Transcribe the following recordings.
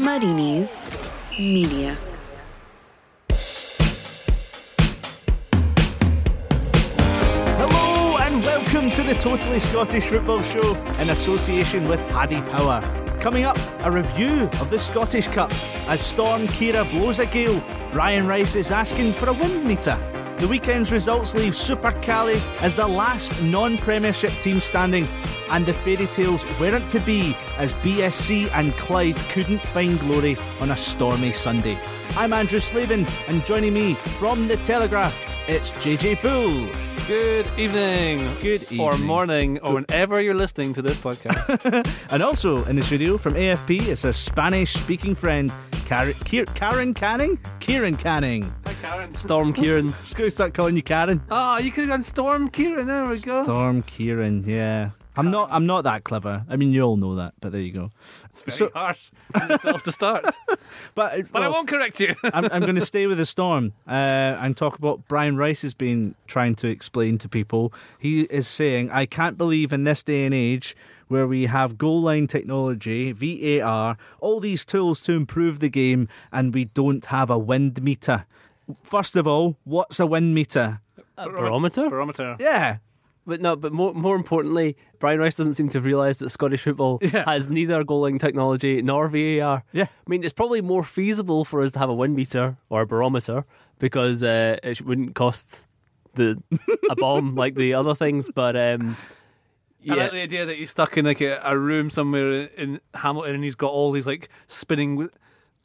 Muddy Knees Media. Hello and welcome to the Totally Scottish Football Show in association with Paddy Power. Coming up, a review of the Scottish Cup as Storm Ciara blows a gale. Brian Rice is asking for a wind meter. The weekend's results leave Super Cali as the last non Premiership team standing, and the fairy tales weren't to be as BSC and Clyde couldn't find glory on a stormy Sunday. I'm Andrew Slavin, and joining me from the Telegraph, it's JJ Bull. Good evening. Good evening. Or morning, or whenever you're listening to this podcast. And also in the studio from AFP, it's a Spanish speaking friend, Karen, Karen Canning? Kieran Canning. Hi, Karen. Storm Kieran. Go start calling you Karen. Ah, you could have gone Storm Kieran. There we go. Storm Kieran, yeah. I'm not I'm not that clever. I mean you all know that, but there you go. It's very So- harsh on yourself to start. But, But I won't correct you. I'm, I'm going to stay with the storm uh, and talk about Brian Rice has been trying to explain to people. He is saying, I can't believe in this day and age where we have goal line technology, VAR, all these tools to improve the game, and we don't have a wind meter. First of all, what's a wind meter? barometer. Barometer. Yeah. But no, but more more importantly, Brian Rice doesn't seem to have realised that Scottish football Yeah. has neither goal line technology nor VAR. Yeah. I mean, it's probably more feasible for us to have a wind meter or a barometer because uh, it wouldn't cost the a bomb like the other things. But um, I yeah, like the idea that he's stuck in like a, a room somewhere in Hamilton and he's got all these like spinning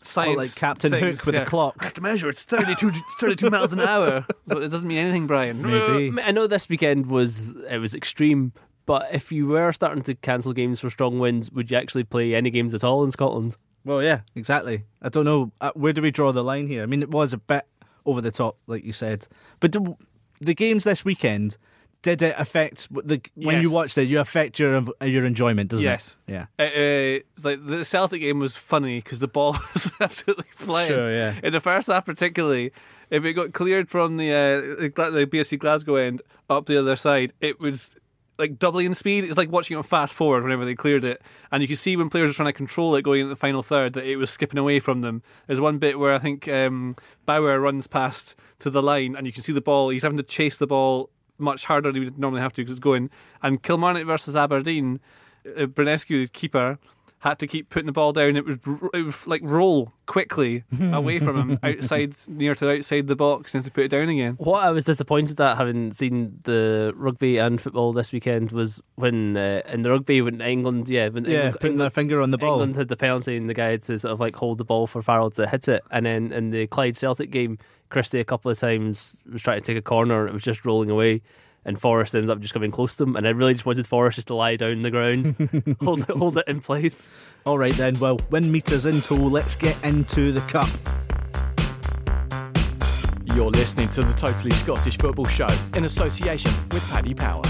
science. Or like Captain things. Hook with a clock. I have to measure. It's 32, 32 miles an hour. So it doesn't mean anything, Brian. Maybe. I know this weekend was it was extreme. But if you were starting to cancel games for strong winds, would you actually play any games at all in Scotland? Well, yeah, exactly. I don't know. Uh, where do we draw the line here? I mean, it was a bit over the top, like you said. But do, the games this weekend, did it affect the when you Yes. watched it? You affect your your enjoyment, doesn't Yes. it? Yeah. Uh, uh, it's like the Celtic game was funny because the ball was absolutely flying. Sure, yeah. In the first half, particularly, if it got cleared from the uh, the BSC Glasgow end up the other side, it was like doubling in speed. It's like watching it on fast forward whenever they cleared it, and you can see when players are trying to control it going into the final third that it was skipping away from them. There's one bit where I think um, Bauer runs past to the line, and you can see the ball. He's having to chase the ball much harder than he would normally have to because it's going. And Kilmarnock versus Aberdeen, uh, Branescu, the keeper, had to keep putting the ball down. It was it was like roll quickly away from him, outside near to outside the box, and to put it down again. What I was disappointed at, having seen the rugby and football this weekend, was when uh, in the rugby when England, yeah, when Yeah, England, putting their finger on the ball. England had the penalty and the guy had to sort of like hold the ball for Farrell to hit it, and then in the Clyde Celtic game, Christie a couple of times was trying to take a corner, it was just rolling away. And Forrest ended up just coming close to him, and I really just wanted Forrest just to lie down on the ground, hold it, hold it in place. All right then. Well, wind meters in tow. Let's get into the cup. You're listening to the Totally Scottish Football Show in association with Paddy Power.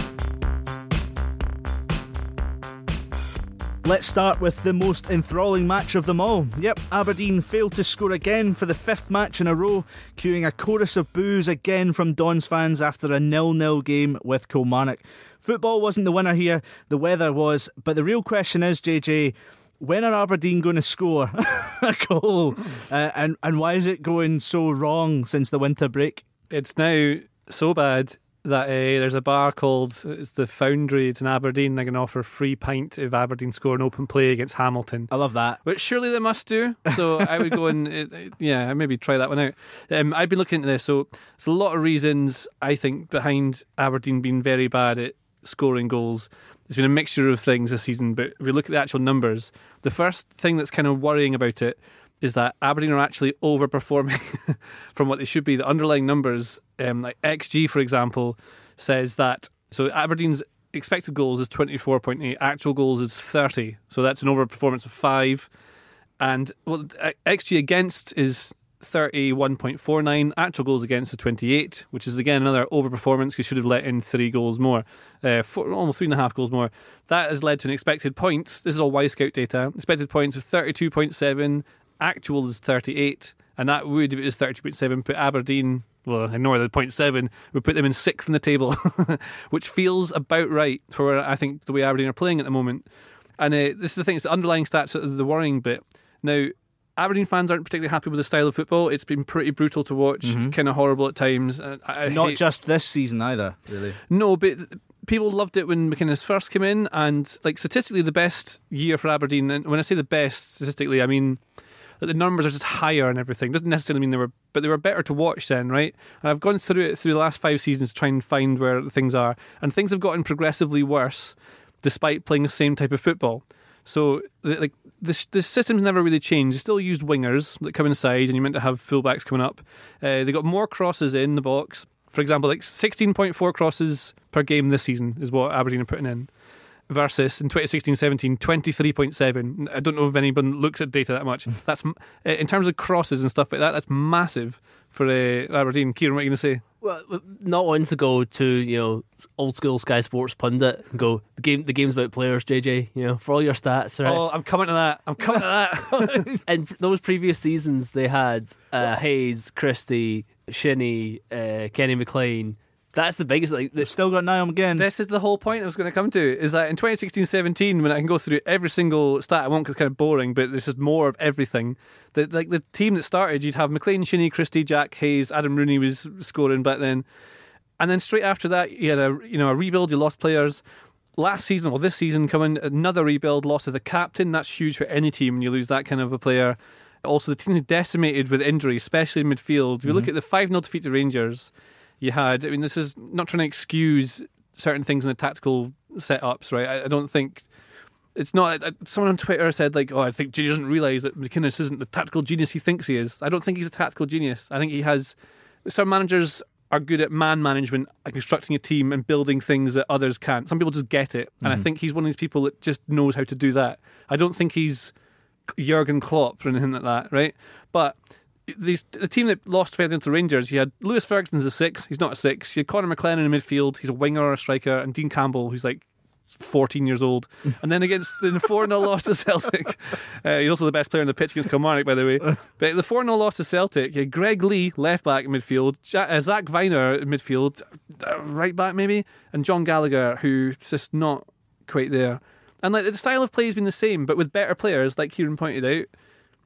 Let's start with the most enthralling match of them all. Yep, Aberdeen failed to score again for the fifth match in a row, cueing a chorus of boos again from Dons fans after a nil-nil game with Kilmarnock. Football wasn't the winner here, the weather was, but the real question is, JJ, when are Aberdeen going to score a goal? Uh, and, and why is it going so wrong since the winter break? It's now so bad that uh, there's a bar called it's the Foundry. It's in Aberdeen. They can offer free pint if Aberdeen score an open play against Hamilton. I love that. Which surely they must do. So I would go and uh, yeah, maybe try that one out. Um, I've been looking into this. So there's a lot of reasons I think behind Aberdeen being very bad at scoring goals. It's been a mixture of things this season, but if we look at the actual numbers, the first thing that's kind of worrying about it is that Aberdeen are actually overperforming from what they should be. The underlying numbers, um, like XG, for example, says that so Aberdeen's expected goals is 24.8, actual goals is 30. So that's an overperformance of five. And well, XG against is 31.49. Actual goals against is 28, which is again another overperformance because should have let in three goals more, uh, four, almost three and a half goals more. That has led to an expected points. This is all Wyscout data. Expected points of 32.7. Actual is 38, and that would, if it was 32.7, put Aberdeen. Well, I ignore the point seven. Would put them in sixth in the table, which feels about right for I think the way Aberdeen are playing at the moment. And uh, this is the thing; it's the underlying stats that are the worrying bit. Now, Aberdeen fans aren't particularly happy with the style of football. It's been pretty brutal to watch, kind of horrible at times. I, I Not hate- just this season either, really. no, but people loved it when McInnes first came in, and like statistically, the best year for Aberdeen. And when I say the best statistically, I mean that the numbers are just higher and everything. Doesn't necessarily mean they were, but they were better to watch then, right? And I've gone through it through the last five seasons to try and find where things are, and things have gotten progressively worse despite playing the same type of football. So, like the the system's never really changed. They still used wingers that come inside, and you're meant to have fullbacks coming up. Uh, they got more crosses in the box. For example, like 16.4 crosses per game this season is what Aberdeen are putting in. Versus in 2016-17, 23.7. I don't know if anyone looks at data that much. That's uh, in terms of crosses and stuff like that. That's massive for uh, Aberdeen. Kieran, what are you going to say? Well, not wanting to go to you know old school Sky Sports pundit and go the game. The game's about players, JJ. You know for all your stats, right? Oh, I'm coming to that. I'm coming to that. and those previous seasons, they had uh, Hayes, Christie, Shinnie, uh, Kenny McLean. That's the biggest. Like, the, They've still got Niall McGinn. This is the whole point I was going to come to. Is that in 2016-17, when I can go through every single stat, I won't because it's kind of boring, but this is more of everything. The, like the team that started, you'd have McLean, Shinnie, Christie, Jack, Hayes, Adam Rooney was scoring back then, and then straight after that, you had a you know a rebuild. You lost players. Last season, or this season, coming another rebuild, loss of the captain. That's huge for any team when you lose that kind of a player. Also, the team is decimated with injury, especially in midfield. If you look mm-hmm. at the 5 0 defeat to Rangers, you had. I mean, this is not trying to excuse certain things in the tactical setups, right? I, I don't think it's not. uh, Someone on Twitter said like, "Oh, I think Ginny doesn't realize that McInnes isn't the tactical genius he thinks he is." I don't think he's a tactical genius. I think he has. Some managers are good at man management and constructing a team and building things that others can't. Some people just get it, and I think he's one of these people that just knows how to do that. I don't think he's Jurgen Klopp or anything like that, right? But these, the team that lost further into Rangers, you had Lewis Ferguson's a six. He's not a six. You had Connor McLennan in the midfield. He's a winger or a striker, and Dean Campbell, who's like 14 years old. And then against the 4 0 loss to Celtic, uh, he's also the best player on the pitch against Kilmarnock, by the way. But the 4 0 loss to Celtic, you had Greg Leigh, left back in midfield, uh, Zak Vyner in midfield, uh, right back maybe, and Jon Gallagher, who's just not quite there. And like the style of play has been the same, but with better players, like Kieran pointed out,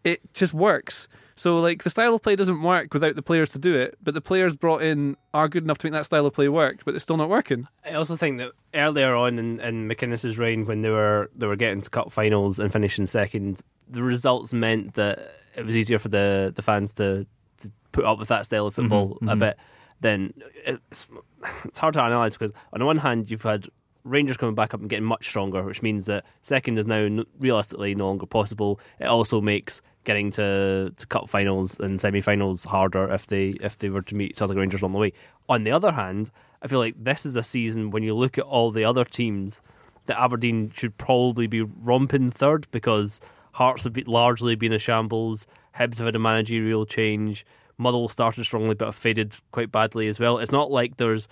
it just works. So like the style of play doesn't work without the players to do it, but the players brought in are good enough to make that style of play work, but it's still not working. I also think that earlier on in, in McInnes's reign, when they were they were getting to cup finals and finishing second, the results meant that it was easier for the, the fans to, to put up with that style of mm-hmm, football a mm-hmm. bit. Then it's it's hard to analyse because on the one hand you've had Rangers coming back up and getting much stronger, which means that second is now realistically no longer possible. It also makes getting to, to cup finals and semi finals harder if they if they were to meet Celtic Rangers on the way. On the other hand, I feel like this is a season when you look at all the other teams that Aberdeen should probably be romping third because Hearts have largely been a shambles. Hibs have had a managerial change. Muddle started strongly but have faded quite badly as well. It's not like there's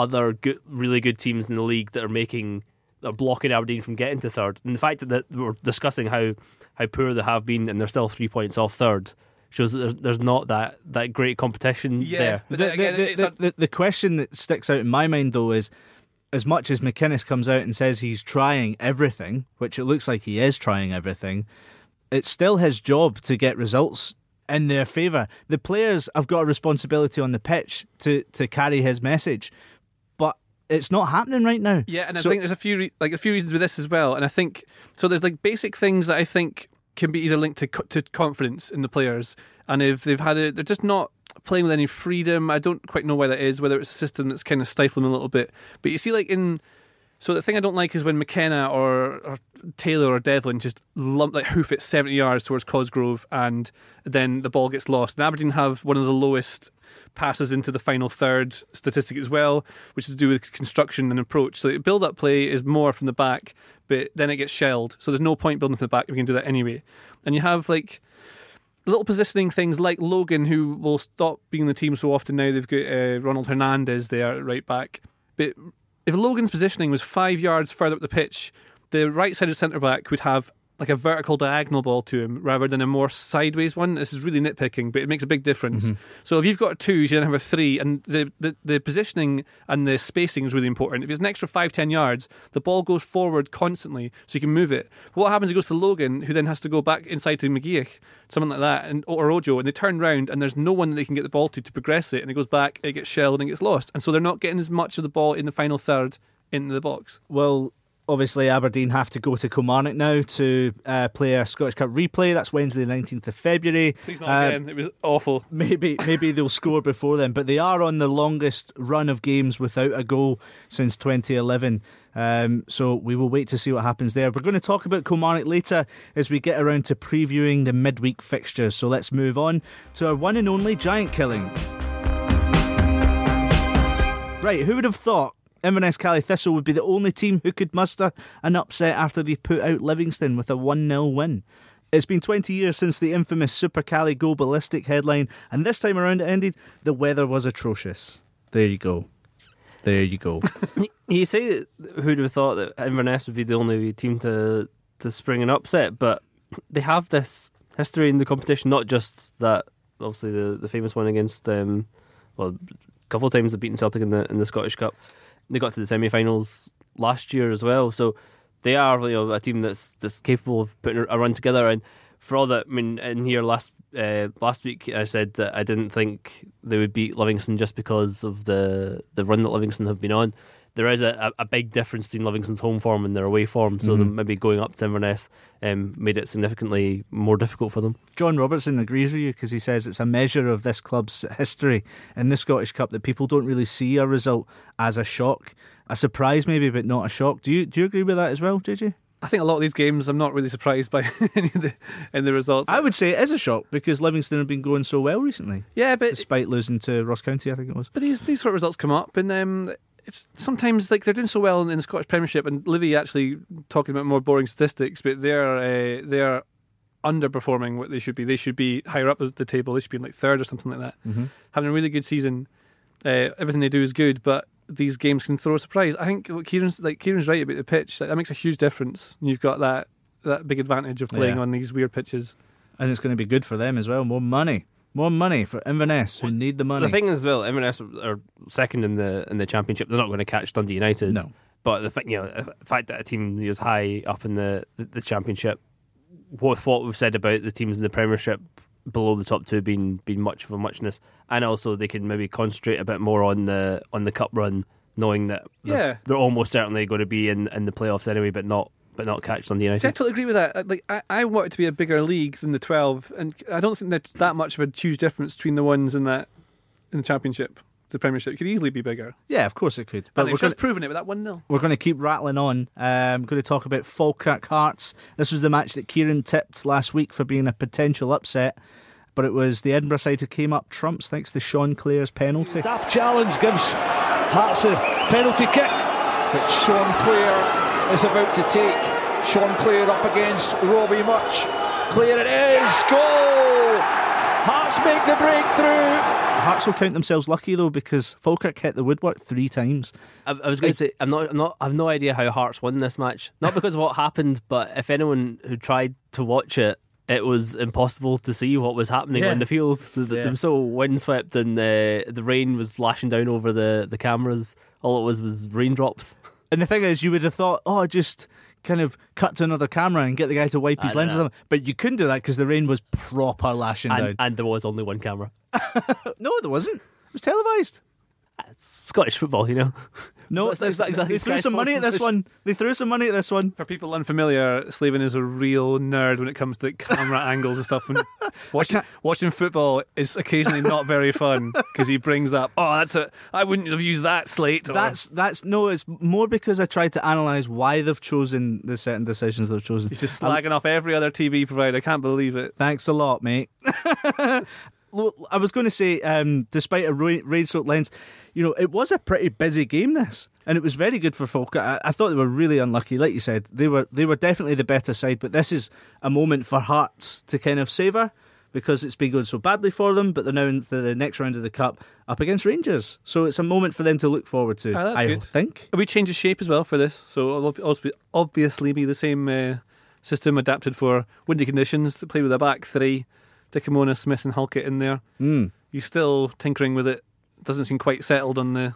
other good, really good teams in the league that are making that are blocking Aberdeen from getting to third. And the fact that, that we're discussing how how poor they have been and they're still three points off third shows that there's, there's not that, that great competition there. but the, again, the, it's the, not- the, the question that sticks out in my mind though is as much as McInnes comes out and says he's trying everything, which it looks like he is trying everything, it's still his job to get results in their favour. The players have got a responsibility on the pitch to, to carry his message, but it's not happening right now. Yeah, and I think there's a few re- like a few reasons with this as well. And I think so. There's like basic things that I think can be either linked to co- to confidence in the players, and if they've had it, they're just not playing with any freedom. I don't quite know why that is. Whether it's a system that's kind of stifling them a little bit. But you see, like in so the thing I don't like is when McKenna or, or Taylor or Devlin just lump like hoof it 70 yards towards Cosgrove and then the ball gets lost. And Aberdeen have one of the lowest passes into the final third statistic as well, which is to do with construction and approach. So the build up play is more from the back, but then it gets shelled. So there's no point building from the back if you can do that anyway. And you have like little positioning things like Logan, who will stop being the team so often now. They've got uh, Ronald Hernandez there right back. But if Logan's positioning was five yards further up the pitch, the right sided centre back would have like a vertical diagonal ball to him rather than a more sideways one. This is really nitpicking, but it makes a big difference. Mm-hmm. So if you've got twos, you then have a three, and the, the, the positioning and the spacing is really important. If it's an extra five, ten yards, the ball goes forward constantly, so you can move it. But what happens? It goes to Logan, who then has to go back inside to McGeouch, something like that, and or Ojo, and they turn round, and there's no one that they can get the ball to to progress it, and it goes back, it gets shelled, and it gets lost, and so they're not getting as much of the ball in the final third into the box. Well, obviously Aberdeen have to go to Kilmarnock now to uh, play a Scottish Cup replay. That's Wednesday, the nineteenth of February. Please not Uh, again. It was awful. Maybe maybe they'll score before then, but they are on the longest run of games without a goal since 2011. Um, so we will wait to see what happens there. We're going to talk about Kilmarnock later as we get around to previewing the midweek fixtures. So let's move on to our one and only giant killing. Right, who would have thought Inverness Cali Thistle would be the only team who could muster an upset after they put out Livingston with a 1 0 win? It's been 20 years since the infamous Super Cali Go Ballistic headline, and this time around it ended, the weather was atrocious. There you go. There you go. You say who'd have thought that Inverness would be the only team to to spring an upset, but they have this history in the competition. Not just that, obviously the, the famous one against um, well, a couple of times they've beaten Celtic in the in the Scottish Cup. They got to the semi-finals last year as well, so they are you know a team that's that's capable of putting a run together. And for all that, I mean, in here last uh, last week I said that I didn't think they would beat Livingston just because of the the run that Livingston have been on. There is a, a big difference between Livingston's home form and their away form, so them maybe going up to Inverness um, made it significantly more difficult for them. John Robertson agrees with you because he says it's a measure of this club's history in the Scottish Cup that people don't really see a result as a shock. A surprise, maybe, but not a shock. Do you do you agree with that as well, JJ? I think a lot of these games, I'm not really surprised by any of the, in the results. I would say it is a shock because Livingston have been going so well recently, yeah, but despite losing to Ross County, I think it was. But these these sort of results come up, and um, it's sometimes like they're doing so well in, in the Scottish Premiership, and Livy actually talking about more boring statistics, but they're uh, they're underperforming what they should be. They should be higher up the table. They should be in like third or something like that. Mm-hmm. Having a really good season. Uh, everything they do is good, but these games can throw a surprise. I think what Kieran's like Kieran's right about the pitch. Like, that makes a huge difference. You've got that that big advantage of playing Yeah. on these weird pitches. And it's going to be good for them as well. More money. More money for Inverness, who need the money. The thing is, well, Inverness are second in the in the championship. They're not going to catch Dundee United. No. But the thing, you know, the fact that a team is high up in the, the, the championship, with what we've said about the teams in the Premiership below the top two being being much of a muchness, and also they can maybe concentrate a bit more on the on the cup run, knowing that they're, Yeah. they're almost certainly going to be in, in the playoffs anyway, but not but not catch Dundee United. See, I totally agree with that. Like, I, I want it to be a bigger league than the twelve, and I don't think there's that much of a huge difference between the ones in that in the championship. The Premiership could easily be bigger, yeah, of course it could. but But they've we're going just proven it with that one 0 We're going to keep rattling on. Um, I'm going to talk about Falkirk Hearts. This was the match that Kieran tipped last week for being a potential upset, but it was the Edinburgh side who came up trumps thanks to Sean Clare's penalty. Daft challenge gives Hearts a penalty kick, which Sean Clare is about to take. Sean Clare up against Robbie Mutch. Clare it is, goal! Hearts make the breakthrough. Hearts will count themselves lucky though because Falkirk hit the woodwork three times. I, I was going to say I'm not, I'm not. I've no idea how Hearts won this match. Not because of what happened, but if anyone who tried to watch it, it was impossible to see what was happening Yeah. on the field. They, they Yeah. were so windswept, and uh, the rain was lashing down over the the cameras. All it was was raindrops. And the thing is, you would have thought, oh, just kind of cut to another camera and get the guy to wipe his lens or something. But you couldn't do that because the rain was proper lashing And, down. and there was only one camera. no, there wasn't. It was televised. It's Scottish football, you know. No, It's not- it's not exactly they threw Sky some money at this one. They threw some money at this one. For people unfamiliar, Slavin is a real nerd when it comes to camera angles and stuff. And watching watching football is occasionally not very fun because he brings up, "Oh, that's a I wouldn't have used that slate." Or, That's that's no. It's more because I tried to analyze why they've chosen the certain decisions they've chosen. he's just slagging off every other TV provider. I can't believe it. Thanks a lot, mate. I was going to say, um, despite a ra- rain-soaked lens, you know, it was a pretty busy game. This, and it was very good for Falkirk. I, I thought they were really unlucky, like you said. They were they were definitely the better side, but this is a moment for Hearts to kind of savour because it's been going so badly for them. But they're now in the, the next round of the cup up against Rangers, so it's a moment for them to look forward to. Ah, that's I good. think. We changed the shape as well for this, so it'll also obviously be the same uh, system adapted for windy conditions to play with a back three, Dikamona, Smith, and Halkett in there. Mm. He's still tinkering with it. Doesn't seem quite settled on the.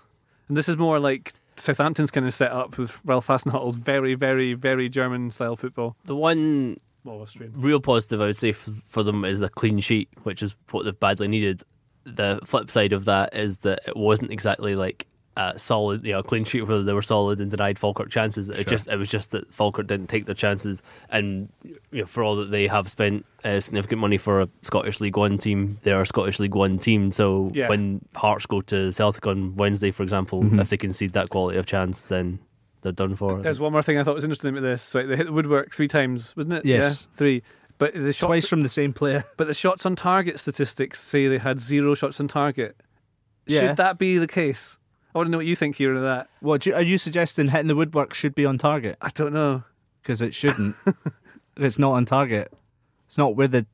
And this is more like Southampton's kind of set up with Ralph Hasenhüttl's very, very, very German style football. The one Well, Austrian. real positive I would say for, for them is a clean sheet, which is what they've badly needed. The flip side of that is that it wasn't exactly like a solid, you know, clean sheet where they were solid and denied Falkirk chances. It just it was just that Falkirk didn't take their chances, and you know, for all that they have spent uh, significant money for a Scottish League One team, they are a Scottish League One team. So Yeah. when Hearts go to Celtic on Wednesday, for example, if they concede that quality of chance, then they're done for. There's one more thing I thought was interesting about this. So they hit the woodwork three times, wasn't it? Yes. Yeah, three. But the shots, Twice from the same player. but the shots on target statistics say they had zero shots on target. Yeah. Should that be the case? I want to know what you think here of that. What do you, are you suggesting? Hitting the woodwork should be on target I don't know. because it shouldn't. it's not on target. It's not where the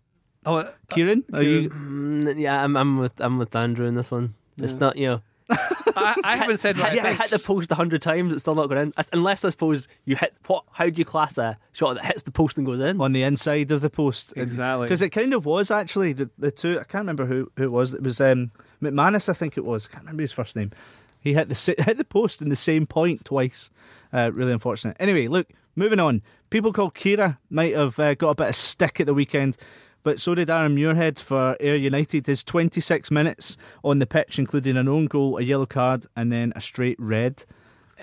I want, Kieran. Are you? Mm, yeah, I'm, I'm with I'm with Andrew in this one. It's not you know. I, I haven't said hit, right. hit, hit the post a hundred times, it's still not going in. As- Unless I suppose you hit what? How do you class a shot that hits the post and goes in? on the inside of the post. Exactly. Because it kind of was actually the, the two. I can't remember who, who it was. It was um, McManus, I think it was. I can't remember his first name. He hit the hit the post in the same point twice. Uh, really unfortunate. Anyway, look, moving on. People called Ciara might have uh, got a bit of stick at the weekend. But so did Aaron Muirhead for Ayr United. His 26 minutes on the pitch, including an own goal, a yellow card, and then a straight red.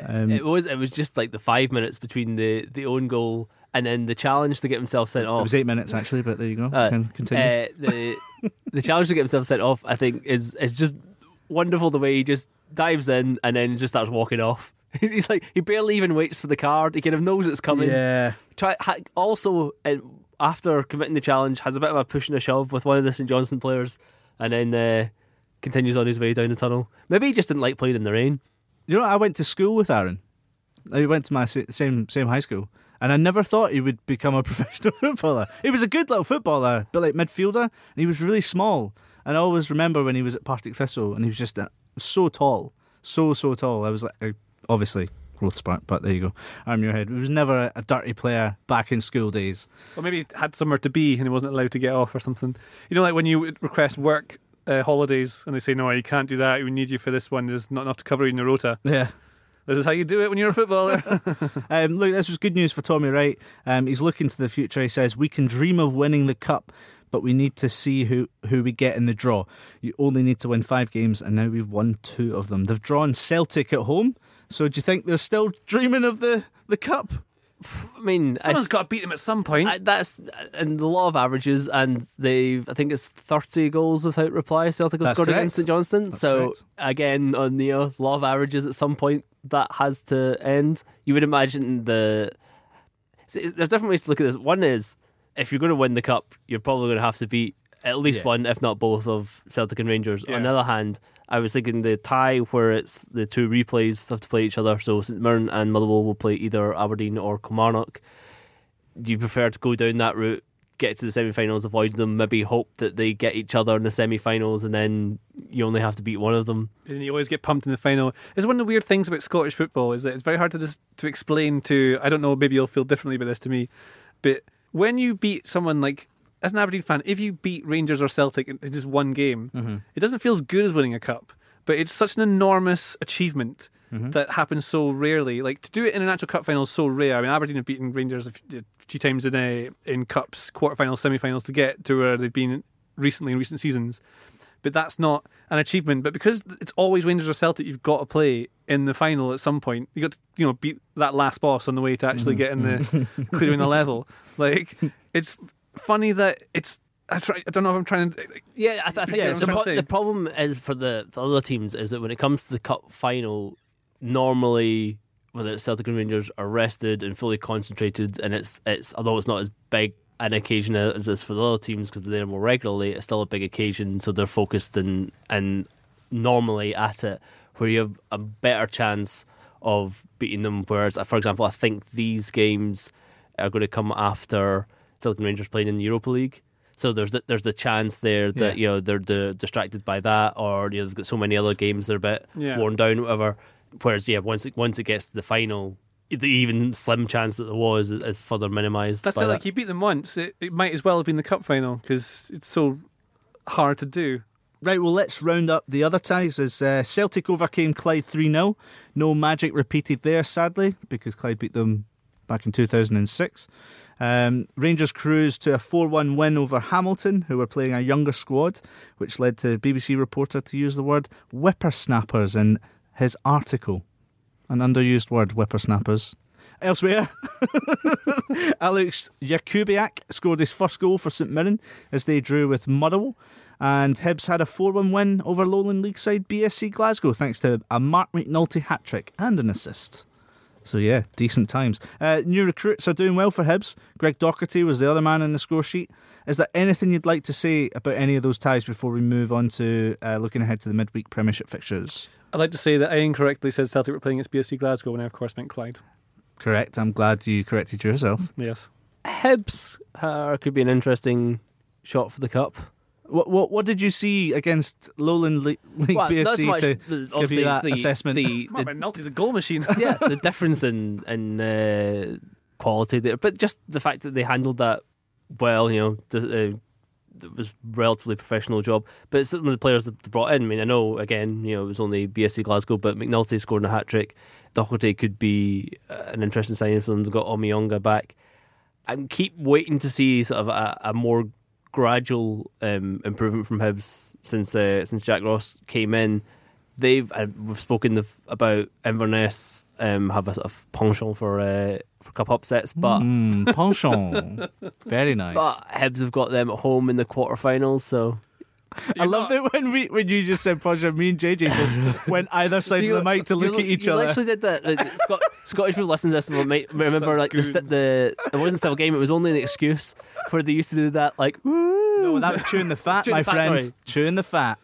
Um, It was it was just like the five minutes between the the own goal and then the challenge to get himself sent off. it was eight minutes actually, but there you go. Uh, Can continue. uh, the the challenge to get himself sent off, I think, is is just wonderful. The way he just dives in and then just starts walking off. He's like he barely even waits for the card. He kind of knows it's coming. yeah. Try also uh, after committing the challenge has a bit of a push and a shove with one of the St Johnstone players, and then uh, continues on his way down the tunnel. Maybe he just didn't like playing in the rain. You know, I went to school with Aaron. I went to my same same high school, and I never thought he would become a professional footballer. He was a good little footballer, but like midfielder, and he was really small. And I always remember when he was at Partick Thistle, and he was just so tall, so so tall. I was like, obviously growth spurt, but there you go. Arm your head. He was never a, dirty player back in school days. Or maybe he had somewhere to be and he wasn't allowed to get off or something. You know, like when you request work uh, holidays and they say, no, you can't do that. We need you for this one. There's not enough to cover you in your rota. Yeah. This is how you do it when you're a footballer. Um, look, this was good news for Tommy Wright. Um, he's looking to the future. He says, We can dream of winning the cup, but we need to see who, who we get in the draw. You only need to win five games, and now we've won two of them. They've drawn Celtic at home. So do you think they're still dreaming of the, the cup? I mean, I, Someone's got to beat them at some point. I, that's and the law of averages, and they I think it's thirty goals without reply. Celtic have That's scored correct. against St Johnstone. That's so correct. again, on the uh, law of averages, at some point that has to end. You would imagine the see, there's different ways to look at this. One is if you're going to win the cup, you're probably going to have to beat at least Yeah. one, if not both, of Celtic and Rangers. Yeah. On the other hand, I was thinking the tie where it's the two replays have to play each other. So St Mirren and Motherwell will play either Aberdeen or Kilmarnock. Do you prefer to go down that route, get to the semi-finals, avoid them, maybe hope that they get each other in the semi-finals, and then you only have to beat one of them? and you always get pumped in the final. It's one of the weird things about Scottish football is that it's very hard to just to explain to. I don't know. Maybe you'll feel differently about this to me, but when you beat someone like as an Aberdeen fan, if you beat Rangers or Celtic in just one game, mm-hmm. it doesn't feel as good as winning a cup. But it's such an enormous achievement mm-hmm. that happens so rarely. Like to do it in an actual cup final is so rare. I mean, Aberdeen have beaten Rangers a few, a few times in a, in cups, quarterfinals, semi-finals to get to where they've been recently in recent seasons but that's not an achievement. But because it's always Rangers or Celtic, you've got to play in the final at some point. You got to, you know, beat that last boss on the way to actually mm-hmm. getting the clearing the level. Like it's funny that it's. I try. I don't know if I'm trying to. Yeah, I, th- I think Yeah, the, pro- the problem is for the for other teams is that when it comes to the cup final, normally whether it's Celtic and Rangers are rested and fully concentrated, and it's it's although it's not as big an occasion as it's for the other teams because they're there more regularly, it's still a big occasion, so they're focused and and normally at it, where you have a better chance of beating them. Whereas, for example, I think these games are going to come after Celtic and Rangers playing in the Europa League. So there's the, there's the chance there that you know they're, they're distracted by that, or you know they've got so many other games they're a bit Yeah. worn down, whatever. Whereas yeah, once it, once it gets to the final, the even slim chance that there was is, is further minimised. That's by it. that. Like you beat them once, it, it might as well have been the cup final because it's so hard to do. Right, well, let's round up the other ties as uh, Celtic overcame Clyde 3 0. No magic repeated there, sadly, because Clyde beat them back in 2006. Um, Rangers cruised to a 4 1 win over Hamilton, who were playing a younger squad, which led to BBC reporter to use the word whippersnappers in his article. An underused word, whippersnappers. Elsewhere, Alex Jakubiak scored his first goal for St Mirren as they drew with Motherwell. And Hibs had a 4 1 win over Lowland League side BSC Glasgow thanks to a Marc McNulty hat trick and an assist. So, yeah, decent times. Uh, new recruits are doing well for Hibs. Greg Docherty was the other man in the score sheet. Is there anything you'd like to say about any of those ties before we move on to uh, looking ahead to the midweek Premiership fixtures? I'd like to say that I incorrectly said Celtic were playing against BSC Glasgow when I, of course, meant Clyde. Correct. I'm glad you corrected yourself. Yes. Hibs uh, could be an interesting shot for the cup. What what, what did you see against Lowland Le- League Well, BSC much to the- give you that the, assessment? The, Marc the, McNulty's a goal machine. yeah, the difference in in uh, quality there, but just the fact that they handled that well, you know, the, uh, it was relatively professional job. But some of the players that they brought in, I mean, I know again, you know, it was only BSC Glasgow, but McNulty scored a hat trick. Doherty could be uh, an interesting signing for them. They've got Omeonga back. I keep waiting to see sort of a, a more gradual um, improvement from Hibs since uh, since Jack Ross came in. They've uh, we've spoken of, about Inverness um, have a sort of penchant for uh, for cup upsets, but Mm, penchant. Very nice. but Hibs have got them at home in the quarterfinals, so I love that when we when you just said penchant, me and JJ just went either side of the mic to look you, at each you other. actually did that. Like, Scot- Scottish people listening to this will might remember Such like the, st- the it wasn't still a game; it was only an excuse for they used to do that. Like, woo. No, that was chewing the fat, Chewing my the fat, friend. sorry. Chewing the fat.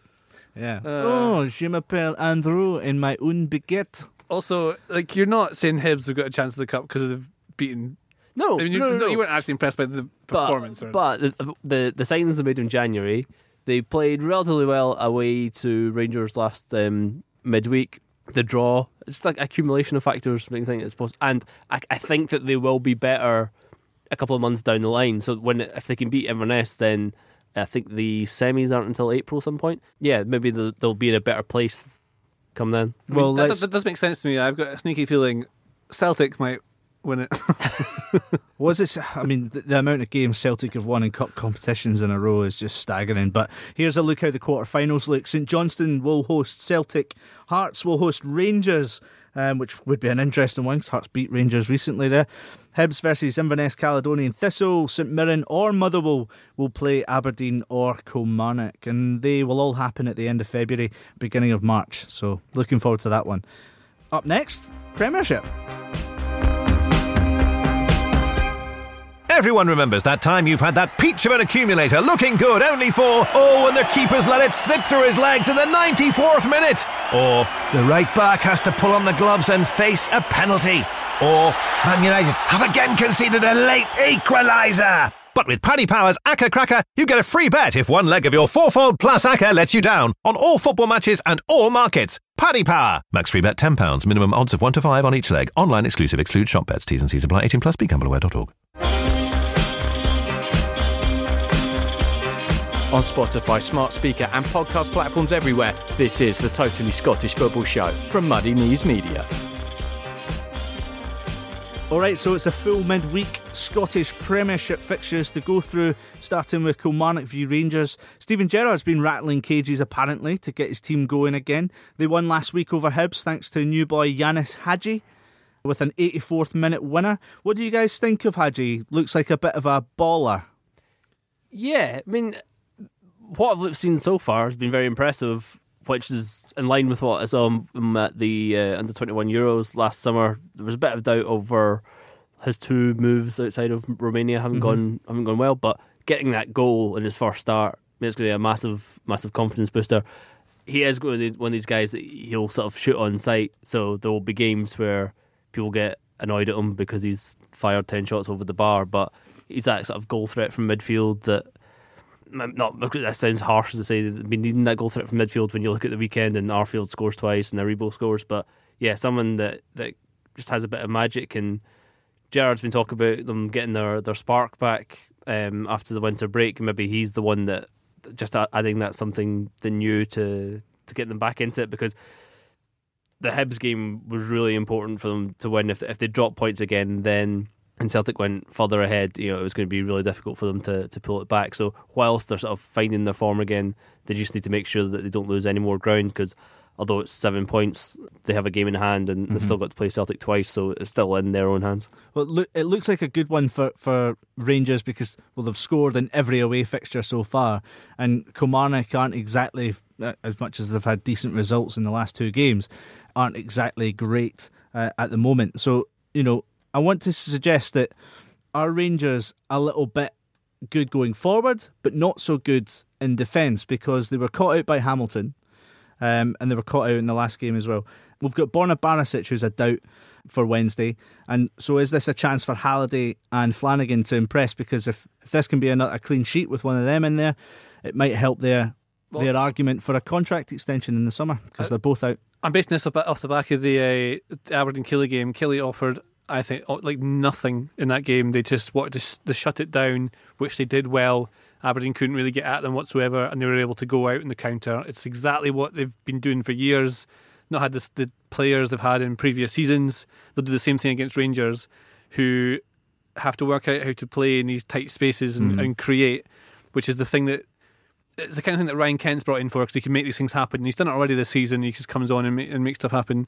Yeah. Uh, oh, je m'appelle Andrew in my own baguette. Also, like you're not saying Hibs have got a chance of the cup because they've beaten. no, I mean, you, no, no, no. you weren't actually impressed by the but, performance. or But the, the the signings they made in January, they played relatively well away to Rangers last um, midweek. The draw, it's like accumulation of factors making think it's possible, and I, I think that they will be better a couple of months down the line. So when if they can beat Inverness, then I think the semis aren't until April some point. Yeah, maybe they'll, they'll be in a better place come then. I mean, Well, that, let's- that does make sense to me. I've got a sneaky feeling Celtic might win it. Was it? I mean, the, the amount of games Celtic have won in cup competitions in a row is just staggering. But here's a look how the quarterfinals look. St Johnstone will host Celtic. Hearts will host Rangers, um, which would be an interesting one Hearts beat Rangers recently there. Hibs versus Inverness, Caledonian Thistle, St Mirren or Motherwell will play Aberdeen or Kilmarnock, and they will all happen at the end of February, beginning of March. So looking forward to that one. Up next, Premiership. Everyone remembers that time you've had that peach of an accumulator looking good only for, oh, and the keeper's let it slip through his legs in the 94th minute. Or the right back has to pull on the gloves and face a penalty. Or Man United have again conceded a late equaliser. But with Paddy Power's Acca Cracker, you get a free bet if one leg of your fourfold plus Acca lets you down on all football matches and all markets. Paddy Power. Max free bet £10. Minimum odds of 1 to 5 on each leg. Online exclusive. Exclude shop bets. T's and C's apply. 18 plus. BeGambleAware.org. On Spotify, smart speaker, and podcast platforms everywhere, this is the Totally Scottish Football Show from Muddy Knees Media. All right, so it's a full midweek Scottish Premiership fixtures to go through, starting with Kilmarnock v Rangers. Steven Gerrard's been rattling cages apparently to get his team going again. They won last week over Hibs thanks to new boy Ianis Hagi with an 84th minute winner. What do you guys think of Hagi? Looks like a bit of a baller. Yeah, I mean, what I've seen so far has been very impressive, which is in line with what I saw him at the uh, under twenty one Euros last summer. There was a bit of doubt over his two moves outside of Romania haven't gone haven't gone well, but getting that goal in his first start is going to be a massive massive confidence booster. He is going to be one of these guys that he'll sort of shoot on sight, so there will be games where people get annoyed at him because he's fired ten shots over the bar, but he's that sort of goal threat from midfield that not that sounds harsh to say that been needing that goal threat from midfield when you look at the weekend and Arfield scores twice and Aribo scores, but yeah, someone that that just has a bit of magic. And Gerrard's been talking about them getting their, their spark back um, after the winter break. Maybe he's the one that just adding that something the new to to get them back into it because the Hibs game was really important for them to win. If if they drop points again, then and Celtic went further ahead, you know, it was going to be really difficult for them to, to pull it back. So whilst they're sort of finding their form again, they just need to make sure that they don't lose any more ground because although it's seven points, they have a game in hand and mm-hmm. they've still got to play Celtic twice, so it's still in their own hands. Well, it looks like a good one for, for Rangers because well they've scored in every away fixture so far, and Kilmarnock aren't exactly uh, as much as they've had decent results in the last two games, aren't exactly great uh, at the moment. So you know, I want to suggest that our Rangers are a little bit good going forward, but not so good in defence because they were caught out by Hamilton um, and they were caught out in the last game as well. We've got Borna Barisic, who's a doubt for Wednesday. And so is this a chance for Halliday and Flanagan to impress? Because if, if this can be a, a clean sheet with one of them in there, it might help their well, their argument for a contract extension in the summer because uh, they're both out. I'm basing this off the back of the uh, Aberdeen Killie game. Killie offered, I think, like nothing in that game. They just wanted to, to shut it down, which they did well. Aberdeen couldn't really get at them whatsoever, and they were able to go out in the counter. It's exactly what they've been doing for years. Not had this, the players they've had in previous seasons. They'll do the same thing against Rangers, who have to work out how to play in these tight spaces and, mm. and create, which is the thing that it's the kind of thing that Ryan Kent's brought in for because he can make these things happen. He's done it already this season. He just comes on and, make, and makes stuff happen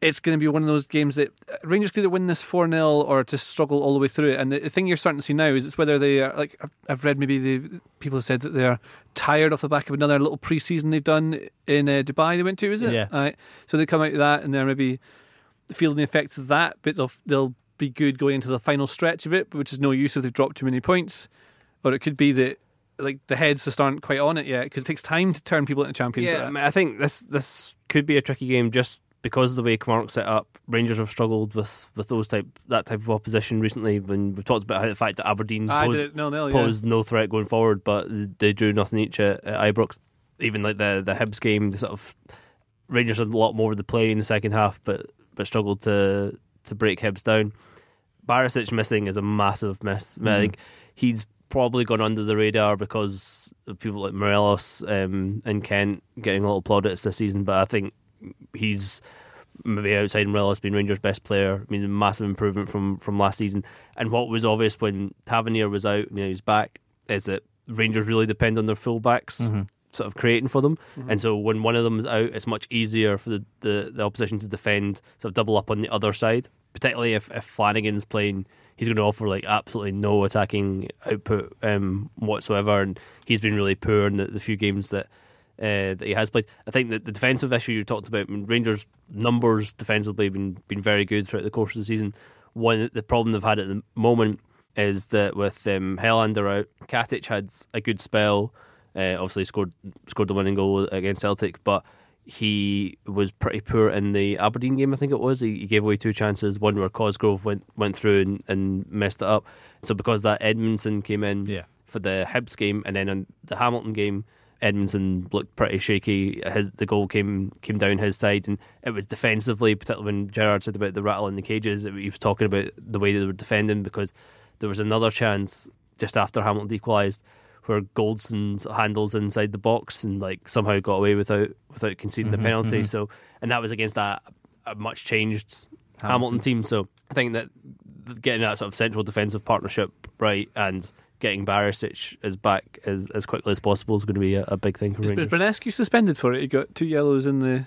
it's going to be one of those games that uh, Rangers could either win this 4 0 or to struggle all the way through it. And the, thing you're starting to see now is it's whether they are, like, I've read maybe the people have said that they're tired off the back of another little pre season they've done in uh, Dubai they went to, is it? Yeah. Right. So they come out of that and they're maybe feeling the effects of that, but they'll, they'll be good going into the final stretch of it, which is no use if they've dropped too many points. Or it could be that like the heads just aren't quite on it yet because it takes time to turn people into champions. Yeah, I think this this could be a tricky game just because of the way Kilmarnock set up, Rangers have struggled with, with those type that type of opposition recently. When we've talked about how the fact that Aberdeen posed, nil, posed no threat going forward, but they drew nothing each at, at Ibrox. Even like the the Hibs game, the sort of Rangers had a lot more of the play in the second half, but but struggled to to break Hibs down. Barisic missing is a massive miss. Mm-hmm. I think he's probably gone under the radar because of people like Morelos um, and Kent getting a little plaudits this season. But I think he's maybe outside Morelos been Rangers' best player. I mean, massive improvement from from last season. And what was obvious when Tavernier was out, you know, he's back, is that Rangers really depend on their fullbacks. Mm-hmm. Sort of creating for them, mm-hmm. and so when one of them is out, it's much easier for the, the, the opposition to defend, sort of double up on the other side. Particularly if, if Flanagan's playing, he's going to offer like absolutely no attacking output um, whatsoever, and he's been really poor in the, the few games that uh, that he has played. I think that the defensive issue you talked about, I mean, Rangers' numbers defensively have been, been very good throughout the course of the season. One the problem they've had at the moment is that with um, Helander out, Katic had a good spell. Uh, obviously scored scored the winning goal against Celtic, but he was pretty poor in the Aberdeen game. I think it was. He, he gave away two chances. One where Cosgrove went went through and, and messed it up. So because that Edmundson came in yeah. for the Hibs game, and then in the Hamilton game, Edmundson looked pretty shaky. His, the goal came came down his side, and it was defensively, particularly when Gerrard said about the rattle in the cages. He was talking about the way they were defending because there was another chance just after Hamilton equalised where Goldson's handles inside the box and like somehow got away without without conceding mm-hmm, the penalty. Mm-hmm. So, and that was against a, a much changed Hamilton. Hamilton team. So, I think that getting that sort of central defensive partnership right and getting Barisic as back as, as quickly as possible is going to be a, a big thing for is, Rangers. Is Branescu suspended for it? He got two yellows in the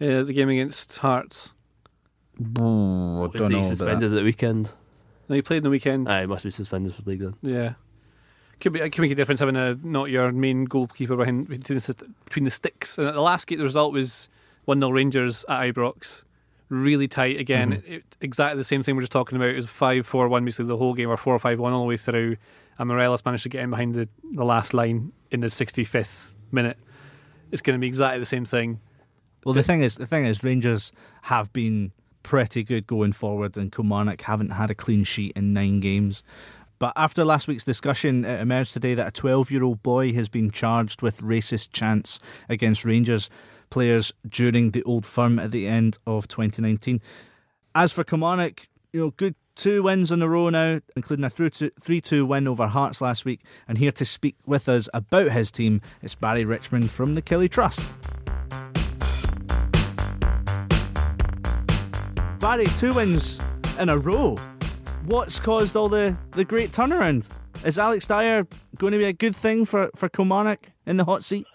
uh, the game against Hearts. Oh, I don't he suspended at the weekend? No, he played in the weekend. Ah, he must be suspended for the league then. Yeah. Could be, it could make a difference having a not your main goalkeeper behind between the, between the sticks. And at the last game, the result was one 0 Rangers at Ibrox really tight again. Mm-hmm. It, exactly the same thing we're just talking about. It was 5 4 1 basically the whole game, or 4 5 1 all the way through. And Morelos managed to get in behind the, the last line in the 65th minute. It's going to be exactly the same thing. Well, the thing is, the thing is, Rangers have been pretty good going forward, and Kilmarnock haven't had a clean sheet in nine games. But after last week's discussion, it emerged today that a 12 year old boy has been charged with racist chants against Rangers players during the old firm at the end of 2019. As for Kilmarnock, you know, good two wins in a row now, including a 3 2 win over Hearts last week. And here to speak with us about his team is Barry Richmond from the Killie Trust. Barry, two wins in a row. What's caused all the, the great turnaround? Is Alex Dyer going to be a good thing for, for Kilmarnock in the hot seat?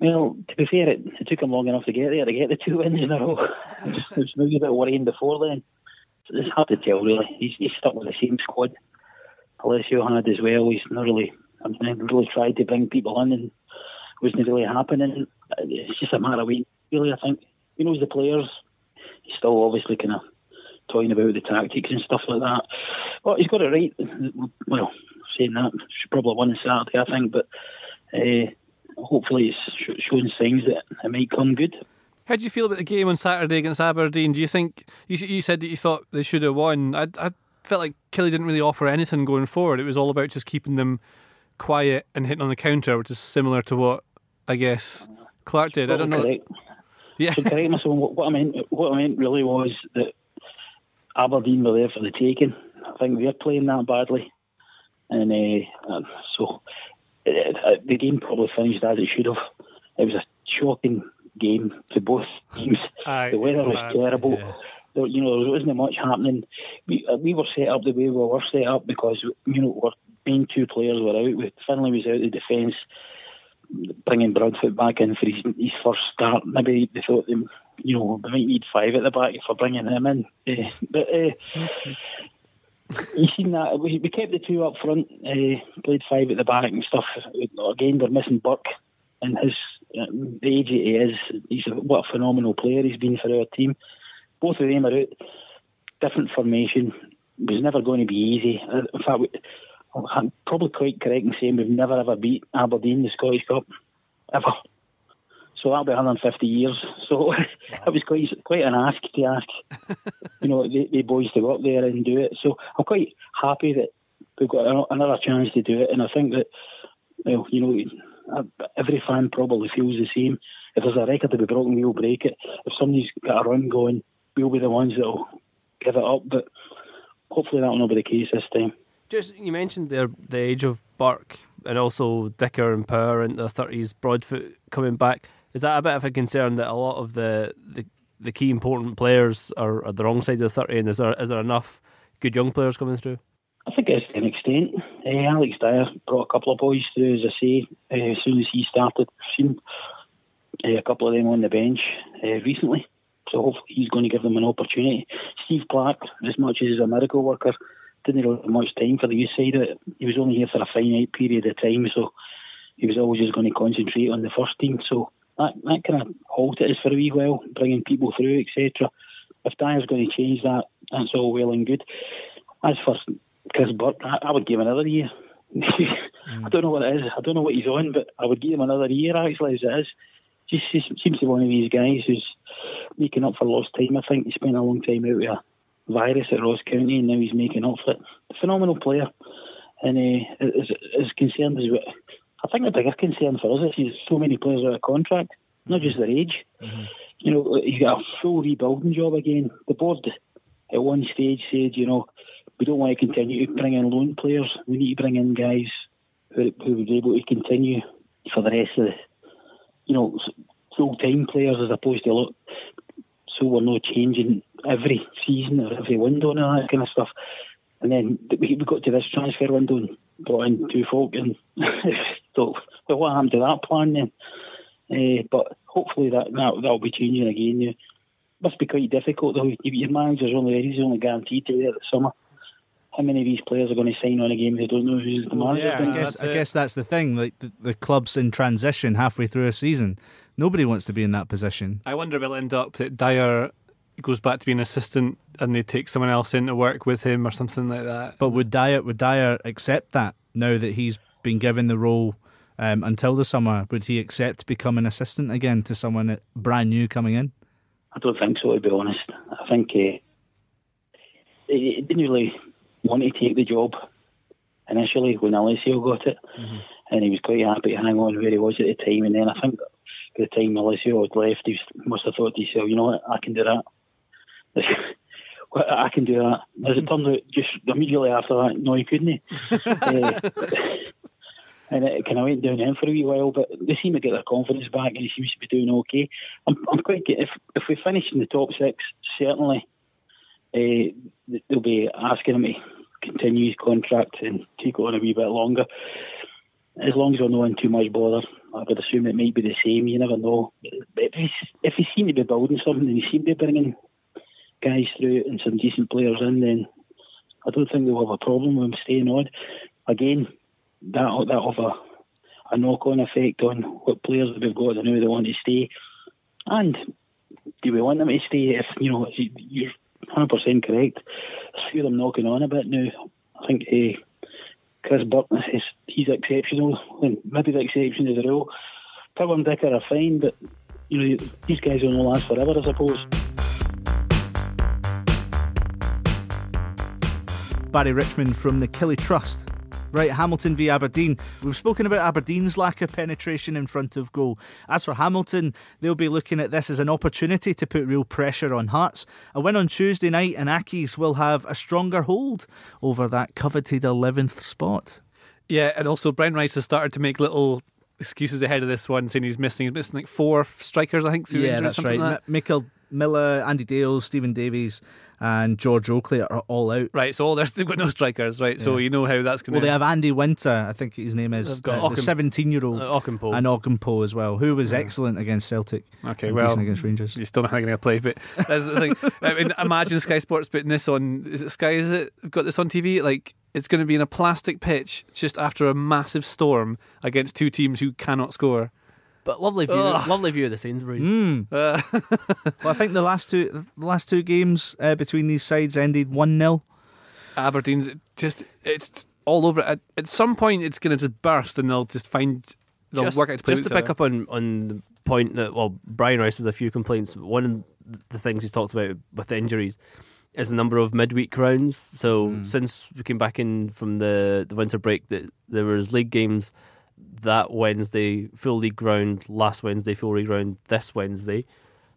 Well, to be fair, it, it, took him long enough to get there to get the two wins in a row. it was maybe a bit worrying before then. So it's hard to tell, really. He's, he's stuck with the same squad. Alessio had as well. He's not really, I mean, really tried to bring people in and it wasn't really happening. It's just a matter of waiting, really, I think. He knows the players. He's still obviously kind of toying about the tactics and stuff like that. But he's got it right. Well, saying that, should probably win on Saturday, I think, but uh, hopefully it's showing signs that it might come good. How do you feel about the game on Saturday against Aberdeen? Do you think you, you said that you thought they should have won? I, I felt like Killie didn't really offer anything going forward. It was all about just keeping them quiet and hitting on the counter, which is similar to what I guess Clarke did. I don't know. Correct. Yeah. So correct myself. What I meant, what I meant really was that Aberdeen were there for the taking. I think they're playing that badly, and uh, so uh, uh, the game probably finished as it should have. It was a shocking game to both teams. Aye, the weather was terrible. Yeah. There, you know, there wasn't much happening. We uh, we were set up the way we were set up because you know our main two players were out. We, Findlay was out of defence, bringing Broadfoot back in for his, his first start. Maybe they thought, you know, we might need five at the back for bringing him in. Uh, but uh, you seen that we, we kept the two up front, uh, played five at the back and stuff. Again, we're missing Burke and his um, the age he is. He's a, what a phenomenal player he's been for our team. Both of them are out. Different formation. It was never going to be easy. Uh, in fact, we, I'm probably quite correct in saying we've never ever beat Aberdeen the Scottish Cup ever. So that'll be 150 years. So it was quite quite an ask to ask, you know, the, the boys to go up there and do it. So I'm quite happy that we've got another chance to do it, and I think that, well, you know, uh, every fan probably feels the same. If there's a record to be broken, we'll break it. If somebody's got a run going, we'll be the ones that'll give it up. But hopefully that'll not be the case this time. Just you mentioned the the age of Burke and also Dicker and Power in their thirties, Broadfoot coming back. Is that a bit of a concern that a lot of the, the, the key important players are at the wrong side of the thirty? And is there is there enough good young players coming through? I think it's to an extent. Uh, Alex Dyer brought a couple of boys through, as I say, uh, as soon as he started. Seen uh, a couple of them on the bench recently, so hopefully he's going to give them an opportunity. Steve Clarke, as much as he's a miracle worker, didn't really have much time for the youth side. He was only here for a finite period of time, so he was always just going to concentrate on the first team. So that, that kind of halted us for a wee while, bringing people through, etc. If Dyer's going to change that, that's all well and good. As for Chris Burke, I, I would give him another year. mm. I don't know what it is. I don't know what he's on, but I would give him another year actually as it is. Just, seems to be one of these guys who's making up for lost time. I think he spent a long time out with a virus at Ross County, and now he's making up for it. Phenomenal player, and uh, as, as concerned as I think the bigger concern for us is so many players out of contract, not just their age. Mm-hmm. You know, he's got a full rebuilding job again. The board at one stage said, you know, we don't want to continue to bring in loan players. We need to bring in guys who, who would be able to continue for the rest of the, you know, full time players as opposed to a lot. So we're not changing every season or every window and all that kind of stuff. And then we got to this transfer window and brought in two folk, and so well, what happened to that plan then? Uh, but hopefully that, that that'll be changing again. Yeah. Must be quite difficult though. Your manager's only he's only guaranteed to be there this summer. How many of these players are going to sign on a game they don't know who's the manager? Yeah, I guess I guess that's the thing. Like the, the club's in transition halfway through a season. Nobody wants to be in that position. I wonder if it'll end up that Dyer goes back to being an assistant and they take someone else in to work with him or something like that. But would Dyer would Dyer accept that now that he's been given the role um, until the summer? Would he accept becoming assistant again to someone brand new coming in? I don't think so. To be honest, I think uh, he didn't really want to take the job initially when Alessio got it, mm-hmm. and he was quite happy to hang on where he was at the time. And then I think by the time Alessio had left, he must have thought to himself, you know what, I can do that. I can do that. As it turned out, just immediately after that, no, he couldn't. uh, and it kind of went down him for a wee while, but they seem to get their confidence back, and he seems to be doing okay. I'm, I'm quite if if we finish in the top six, certainly uh, they'll be asking him to continue his contract and take it on a wee bit longer. As long as we're not in too much bother, I would assume it might be the same. You never know. If he, if he seemed to be building something and he seemed to be bringing guys through and some decent players in, then I don't think they'll have a problem with him staying on. Again, that that have a, a knock on effect on what players we've got and who they want to stay. And do we want them to stay? If you know, you're 100 percent correct. I feel them knocking on a bit now. I think uh, Chris Burton is he's exceptional, and maybe the exception is the rule. Power and Dicker are fine, but you know these guys will not last forever, I suppose. Barry Richmond from the Killie Trust. Right, Hamilton v Aberdeen. We've spoken about Aberdeen's lack of penetration in front of goal. As for Hamilton, they'll be looking at this as an opportunity to put real pressure on Hearts. A win on Tuesday night, and Accies will have a stronger hold over that coveted 11th spot. Yeah, and also Brian Rice has started to make little excuses ahead of this one, saying he's missing he's missing like four strikers, I think, through yeah, injury that's right. like that. M- Mikel Miller, Andy Dale, Stephen Davies, and George Oakley are all out. Right, so all there's they've got no strikers, right? So Yeah. you know how that's going to. Be. Well, they have Andy Winter, I think his name is, uh, the 17 year old, Uh, Ogkmpoe. and Ogkmpoe as well, who was excellent against Celtic. Okay, well, against Rangers. You still not going to play, but that's the thing. I mean, imagine Sky Sports putting this on. Is it Sky? Is it got this on TV? Like it's going to be in a plastic pitch just after a massive storm against two teams who cannot score. But lovely view, Ugh. lovely view of the Sainsbury's. Mm. Uh, Well, I think the last two, the last two games uh, between these sides ended one 0 Aberdeen's just it's all over. At, at some point, it's going to just burst, and they'll just find they'll just, work out to play just to with each pick up on on the point that well, Brian Rice has a few complaints. One of the things he's talked about with the injuries is the number of midweek rounds. So since we came back in from the the winter break, that there was league games that Wednesday, full league round last Wednesday, full league round this Wednesday.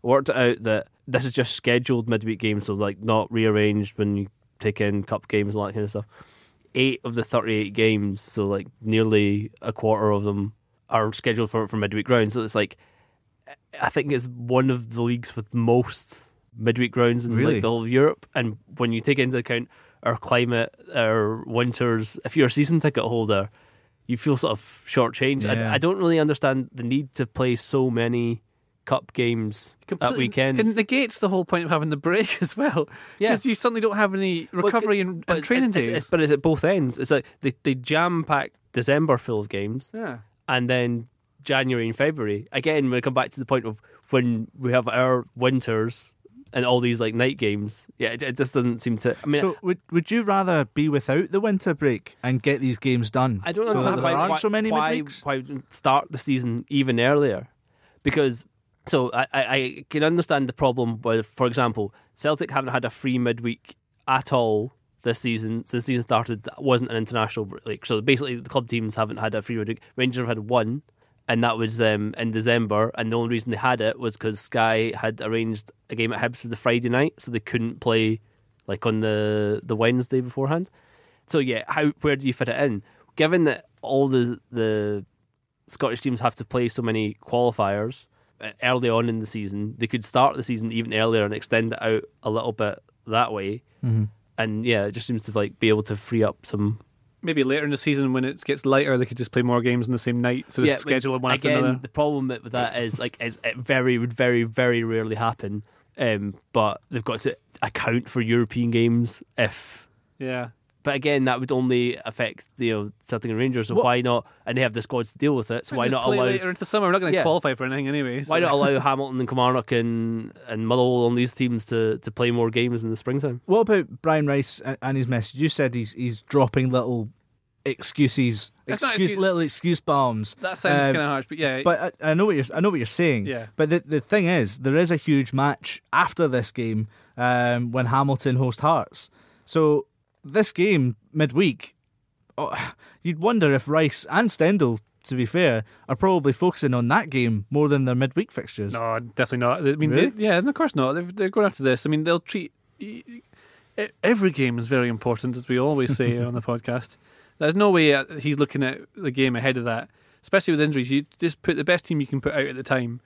Worked it out that this is just scheduled midweek games, so like not rearranged when you take in cup games and all that kind of stuff. Eight of the thirty-eight games, so like nearly a quarter of them, are scheduled for for midweek rounds. So it's like I think it's one of the leagues with most midweek rounds in Really? like the whole of Europe. And when you take into account our climate, our winters, if you're a season ticket holder, you feel sort of shortchanged. Yeah. I, I don't really understand the need to play so many cup games at Completely- weekends. It negates the whole point of having the break as well. Yeah. because you suddenly don't have any But- recovery and, but and training it's, it's- days. it's- but it's at both ends. It's like they, they jam pack December full of games, yeah. and then January and February. Again, we come back to the point of when we have our winters and all these like night games. Yeah, it, it just doesn't seem to. I mean, so would would you rather be without the winter break and get these games done? I don't so understand why, there aren't why, so many why, midweeks. why start the season even earlier. Because so I, I, I can understand the problem with, for example, Celtic haven't had a free midweek at all this season. Since the season started, that wasn't an international break. So basically, the club teams haven't had a free midweek. Rangers have had one, and that was um, in December. And the only reason they had it was because Sky had arranged a game at Hibs for the Friday night, so they couldn't play like on the the Wednesday beforehand. So yeah, how where do you fit it in? Given that all the the Scottish teams have to play so many qualifiers uh, early on in the season, they could start the season even earlier and extend it out a little bit that way. Mm-hmm. And yeah, it just seems to like be able to free up some. Maybe later in the season when it gets lighter, they could just play more games in the same night. So just yeah, schedule them one after again, another. The problem with that is like is it very would very very rarely happen. Um, but they've got to account for European games if Yeah. But again, that would only affect you know Celtic and Rangers. So What- why not? And they have the squads to deal with it. So why not allow? later into the summer? We're not going to Yeah. qualify for anything anyway. so- Why not allow Hamilton and Kilmarnock and and Motherwell and these teams to, to play more games in the springtime? What about Brian Rice and his message? You said he's he's dropping little excuses, That's excuse, excuse- little excuse bombs. That sounds Um, kind of harsh, but yeah. But I, I know what you're I know what you're saying. Yeah. But the the thing is, there is a huge match after this game um, when Hamilton host Hearts. So this game midweek, oh, you'd wonder if Rice and Stendel to be fair, are probably focusing on that game more than their midweek fixtures. No, definitely not. I mean, Really? they, yeah, of course not. They're, they're going after this. I mean, they'll treat every game is very important, as we always say on the podcast. There's no way uh, he's looking at the game ahead of that, especially with injuries. You just put the best team you can put out at the time.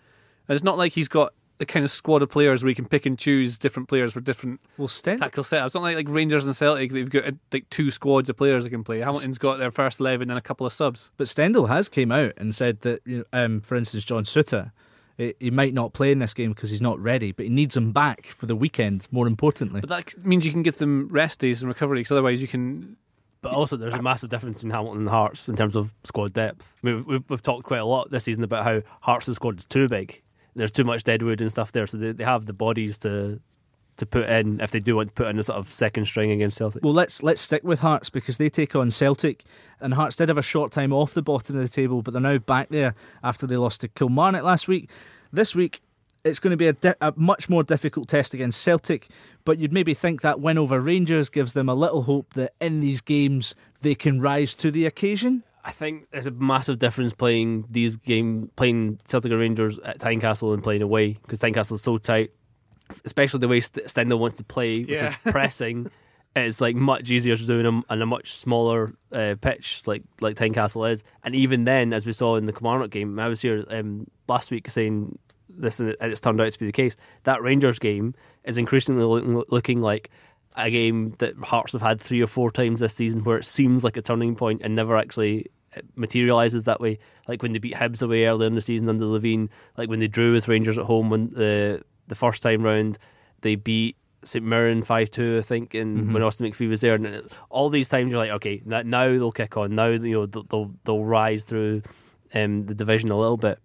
And it's not like he's got the kind of squad of players where he can pick and choose different players for different Well, Sten- tactical setups. It's not like, like Rangers and Celtic, they've got uh, like two squads of players they can play. Hamilton's got their first 11 and a couple of subs. But Stendel has came out and said that, you know, um, for instance, John Souttar, he, he might not play in this game because he's not ready, but he needs him back for the weekend. More importantly, But that means you can give them rest days and recovery, because otherwise you can But also, there's a massive difference in Hamilton and Hearts in terms of squad depth. I mean, we've, we've, we've talked quite a lot this season about how Hearts' squad is too big. There's too much deadwood and stuff there, so they, they have the bodies to to put in if they do want to put in a sort of second string against Celtic. Well, let's let's stick with Hearts because they take on Celtic, and Hearts did have a short time off the bottom of the table, but they're now back there after they lost to Kilmarnock last week. This week, it's going to be a, di- a much more difficult test against Celtic, but you'd maybe think that win over Rangers gives them a little hope that in these games they can rise to the occasion. I think there's a massive difference playing these game playing Celtic Rangers at Tynecastle and playing away because Tynecastle is so tight, especially the way St- Stendel wants to play, which is pressing. It's like much easier to do in a, in a much smaller uh, pitch, like like Tynecastle is. And even then, as we saw in the Kilmarnock game, I was here um, last week saying this, and it- and it's turned out to be the case. That Rangers game is increasingly looking, looking like a game that Hearts have had three or four times this season, where it seems like a turning point and never actually materializes that way. Like when they beat Hibs away earlier in the season under Levein, like when they drew with Rangers at home when the the first time round, they beat St Mirren five two, I think, and when Austin McPhee was there, and all these times you're like, okay, now now they'll kick on, now you know they'll they'll, they'll rise through um, the division a little bit,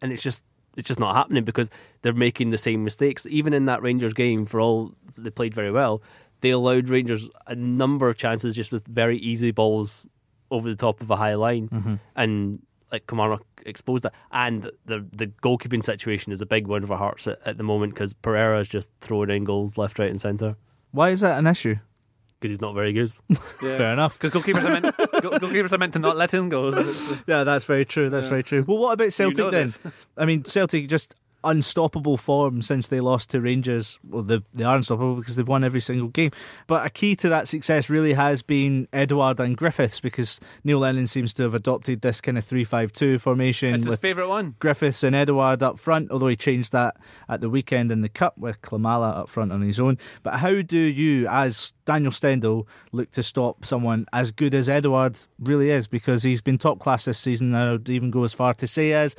and it's just it's just not happening because they're making the same mistakes. Even in that Rangers game, for all they played very well, they allowed Rangers a number of chances just with very easy balls over the top of a high line, mm-hmm. and like Kilmarnock exposed that. And the the goalkeeping situation is a big one for Hearts at, at the moment because Pereira is just throwing in goals left, right, and centre Why is that an issue? because he's not very good. Fair enough. Because goalkeepers are meant goal- goalkeepers are meant to not let in goals. Yeah, that's very true. That's very true. Well, what about Celtic know then? this. I mean, Celtic just unstoppable form since they lost to Rangers. Well, they, they are unstoppable because they've won every single game. But a key to that success really has been Edouard and Griffiths because Neil Lennon seems to have adopted this kind of 3 5 2 formation It's his favourite one. Griffiths and Edouard up front, although he changed that at the weekend in the Cup with Klimala up front on his own. But how do you, as Daniel Stendel, look to stop someone as good as Edouard really is? Because he's been top class this season. I would even go as far to say as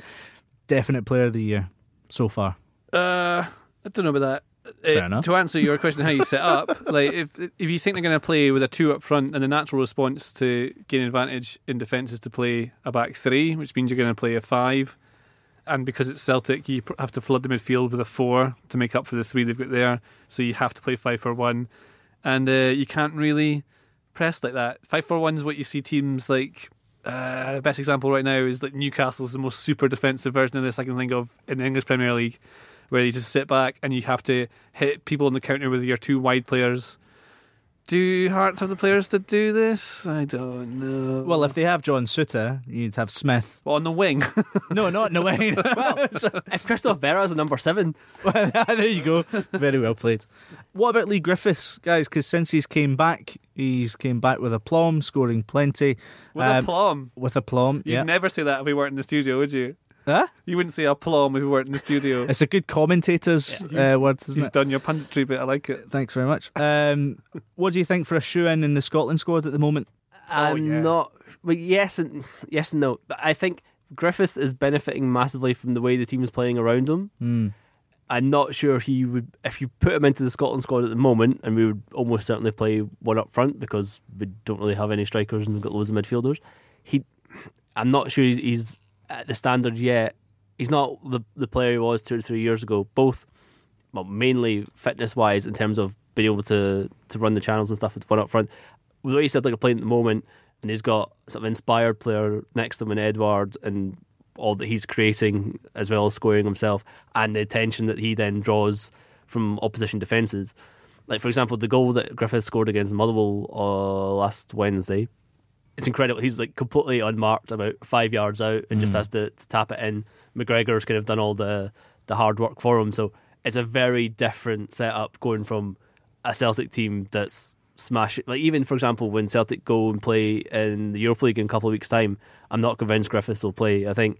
definite player of the year so far. Uh, I don't know about that. Fair Uh, enough. To answer your question, how you set up, like if if you think they're going to play with a two up front, and the natural response to gain advantage in defence is to play a back three, which means you're going to play a five, and because it's Celtic, you have to flood the midfield with a four to make up for the three they've got there. So you have to play five for one, and uh, you can't really press like that. Five for one is what you see teams like. Uh, the best example right now is like Newcastle's the most super defensive version of this I can think of in the English Premier League, where you just sit back and you have to hit people on the counter with your two wide players. Do Hearts have the players to do this? I don't know. Well, if they have John Souttar, you'd have Smith. Well, on the wing, No, not on the wing. well, if Christophe Berra is a number seven, there you go. Very well played. What about Leigh Griffiths, guys? Because since he's came back, he's came back with aplomb, scoring plenty. with Um, a plum. With aplomb, You'd yeah. never say that if we weren't in the studio, would you? Huh? You wouldn't say a plum if we weren't in the studio. It's a good commentator's uh, word, isn't You've it? done your punditry bit. I like it. Thanks very much. Um, what do you think for a shoe in in the Scotland squad at the moment? I'm yeah. not. But yes and yes and no. But I think Griffiths is benefiting massively from the way the team is playing around him. I'm not sure he would. If you put him into the Scotland squad at the moment, and we would almost certainly play one up front because we don't really have any strikers and we've got loads of midfielders. He, I'm not sure he's, he's at the standard yet. He's not the the player he was two or three years ago. Both, well, mainly fitness wise in terms of being able to to run the channels and stuff with one up front. The way he said like a playing at the moment, and he's got sort of inspired player next to him in Edouard and all that he's creating as well as scoring himself and the attention that he then draws from opposition defences. Like for example, the goal that Griffith scored against Motherwell uh, last Wednesday, it's incredible. He's like completely unmarked, about five yards out, and Mm. just has to, to tap it in. McGregor's kind of done all the the hard work for him, so it's a very different setup going from a Celtic team that's smashing. Like even for example, when Celtic go and play in the Europa League in a couple of weeks' time, I'm not convinced Griffiths will play. I think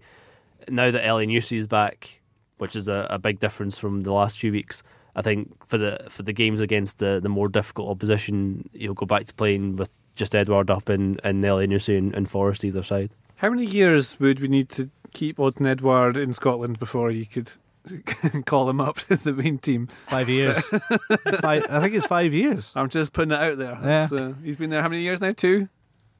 now that Elyounoussi is back, which is a, a big difference from the last few weeks. I think for the for the games against the, the more difficult opposition, he'll go back to playing with just Edouard up and and Nelly Newsy and, and Forrest either side. How many years would we need to keep Odsonne Edouard in Scotland before he could call him up to the main team? Five years. five, I think it's five years. I'm just putting it out there. Yeah. Uh, he's been there how many years now? Two?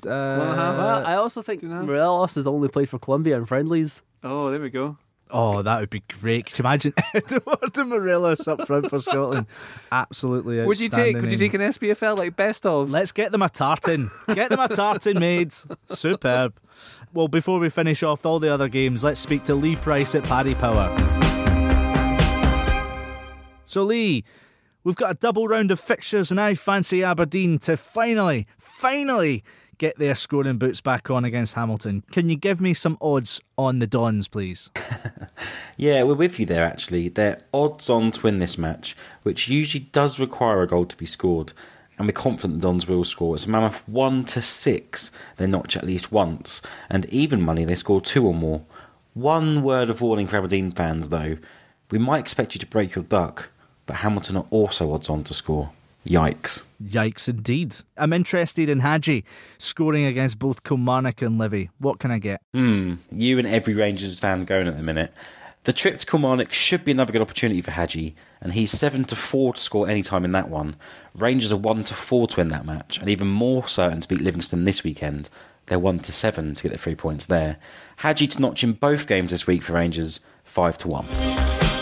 Uh, and a half. well, I also think do? Morelos has only played for Colombia in friendlies. Oh, there we go. Oh, that would be great. Could you imagine Eduardo Morelos up front for Scotland? Absolutely Would you take? Would you take an SPFL like best of? Let's get them a tartan. Get them a tartan made. Superb. Well, before we finish off all the other games, let's speak to Lee Price at Paddy Power. So, Lee, we've got a double round of fixtures, and I fancy Aberdeen to finally, finally get their scoring boots back on against Hamilton. Can you give me some odds on the Dons, please? Yeah, we're with you there actually. They're odds on to win this match, which usually does require a goal to be scored. And we're confident the Dons will score. It's a mammoth 1 to 6. They notch at least once. And even money, they score two or more. One word of warning for Aberdeen fans though. We might expect you to break your duck, but Hamilton are also odds on to score. Yikes. Yikes, indeed. I'm interested in Hagi scoring against both Kilmarnock and Livy. What can I get? Hmm, you and every Rangers fan going at the minute. The trip to Kilmarnock should be another good opportunity for Hagi, and he's 7 to 4 to score any time in that one. Rangers are 1 to 4 to win that match, and even more certain to beat Livingston this weekend. They're 1 to 7 to get the three points there. Hagi to notch in both games this week for Rangers, 5 to 1.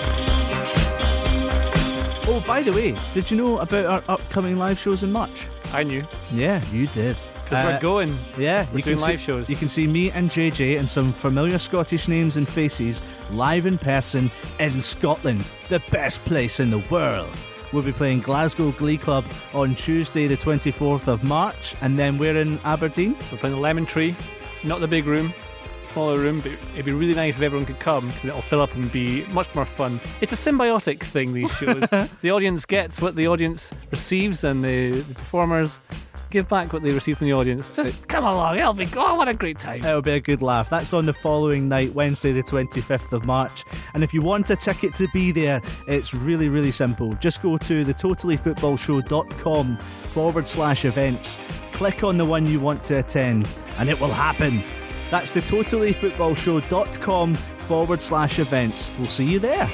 By the way, did you know about our upcoming live shows in March? I knew Yeah, you did. because we're Uh, going. Yeah, We're you doing can live see, shows. You can see me and JJ and some familiar Scottish names and faces live in person in Scotland, the best place in the world. We'll be playing Glasgow Glee Club on Tuesday, the 24th of March, and then we're in Aberdeen. We're playing the Lemon Tree, not the big room, smaller room, but it'd be really nice if everyone could come because it'll fill up and be much more fun. It's a symbiotic thing, these shows. the audience gets what the audience receives, and the, the performers give back what they receive from the audience. Just come along, it'll be, oh, what a great time. It'll be a good laugh. That's on the following night, Wednesday, the 25th of March. And if you want a ticket to be there, it's really, really simple. Just go to the totallyfootballshow.com forward slash events, click on the one you want to attend, and it will happen. That's the totallyfootballshow.com forward slash events. We'll see you there.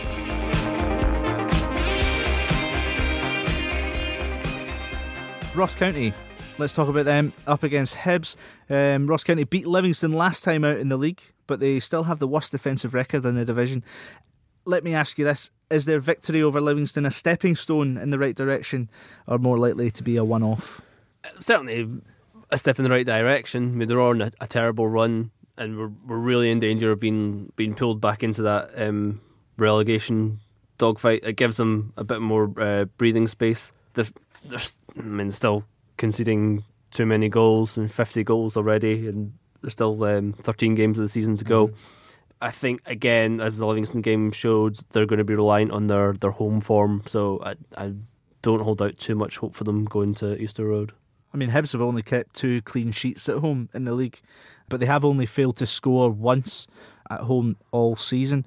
Ross County. Let's talk about them up against Hibs. Um, Ross County beat Livingston last time out in the league, but they still have the worst defensive record in the division. Let me ask you this Is their victory over Livingston a stepping stone in the right direction, or more likely to be a one off? Certainly a step in the right direction. I mean, they're on a, a terrible run, and we're we're really in danger of being being pulled back into that um, relegation dogfight. It gives them a bit more uh, breathing space. They're, they're, I mean, still conceding too many goals and 50 goals already, and there's still um, 13 games of the season to go. I think again, as the Livingston game showed, they're going to be reliant on their, their home form. So I, I don't hold out too much hope for them going to Easter Road. I mean, Hibs have only kept two clean sheets at home in the league, but they have only failed to score once at home all season.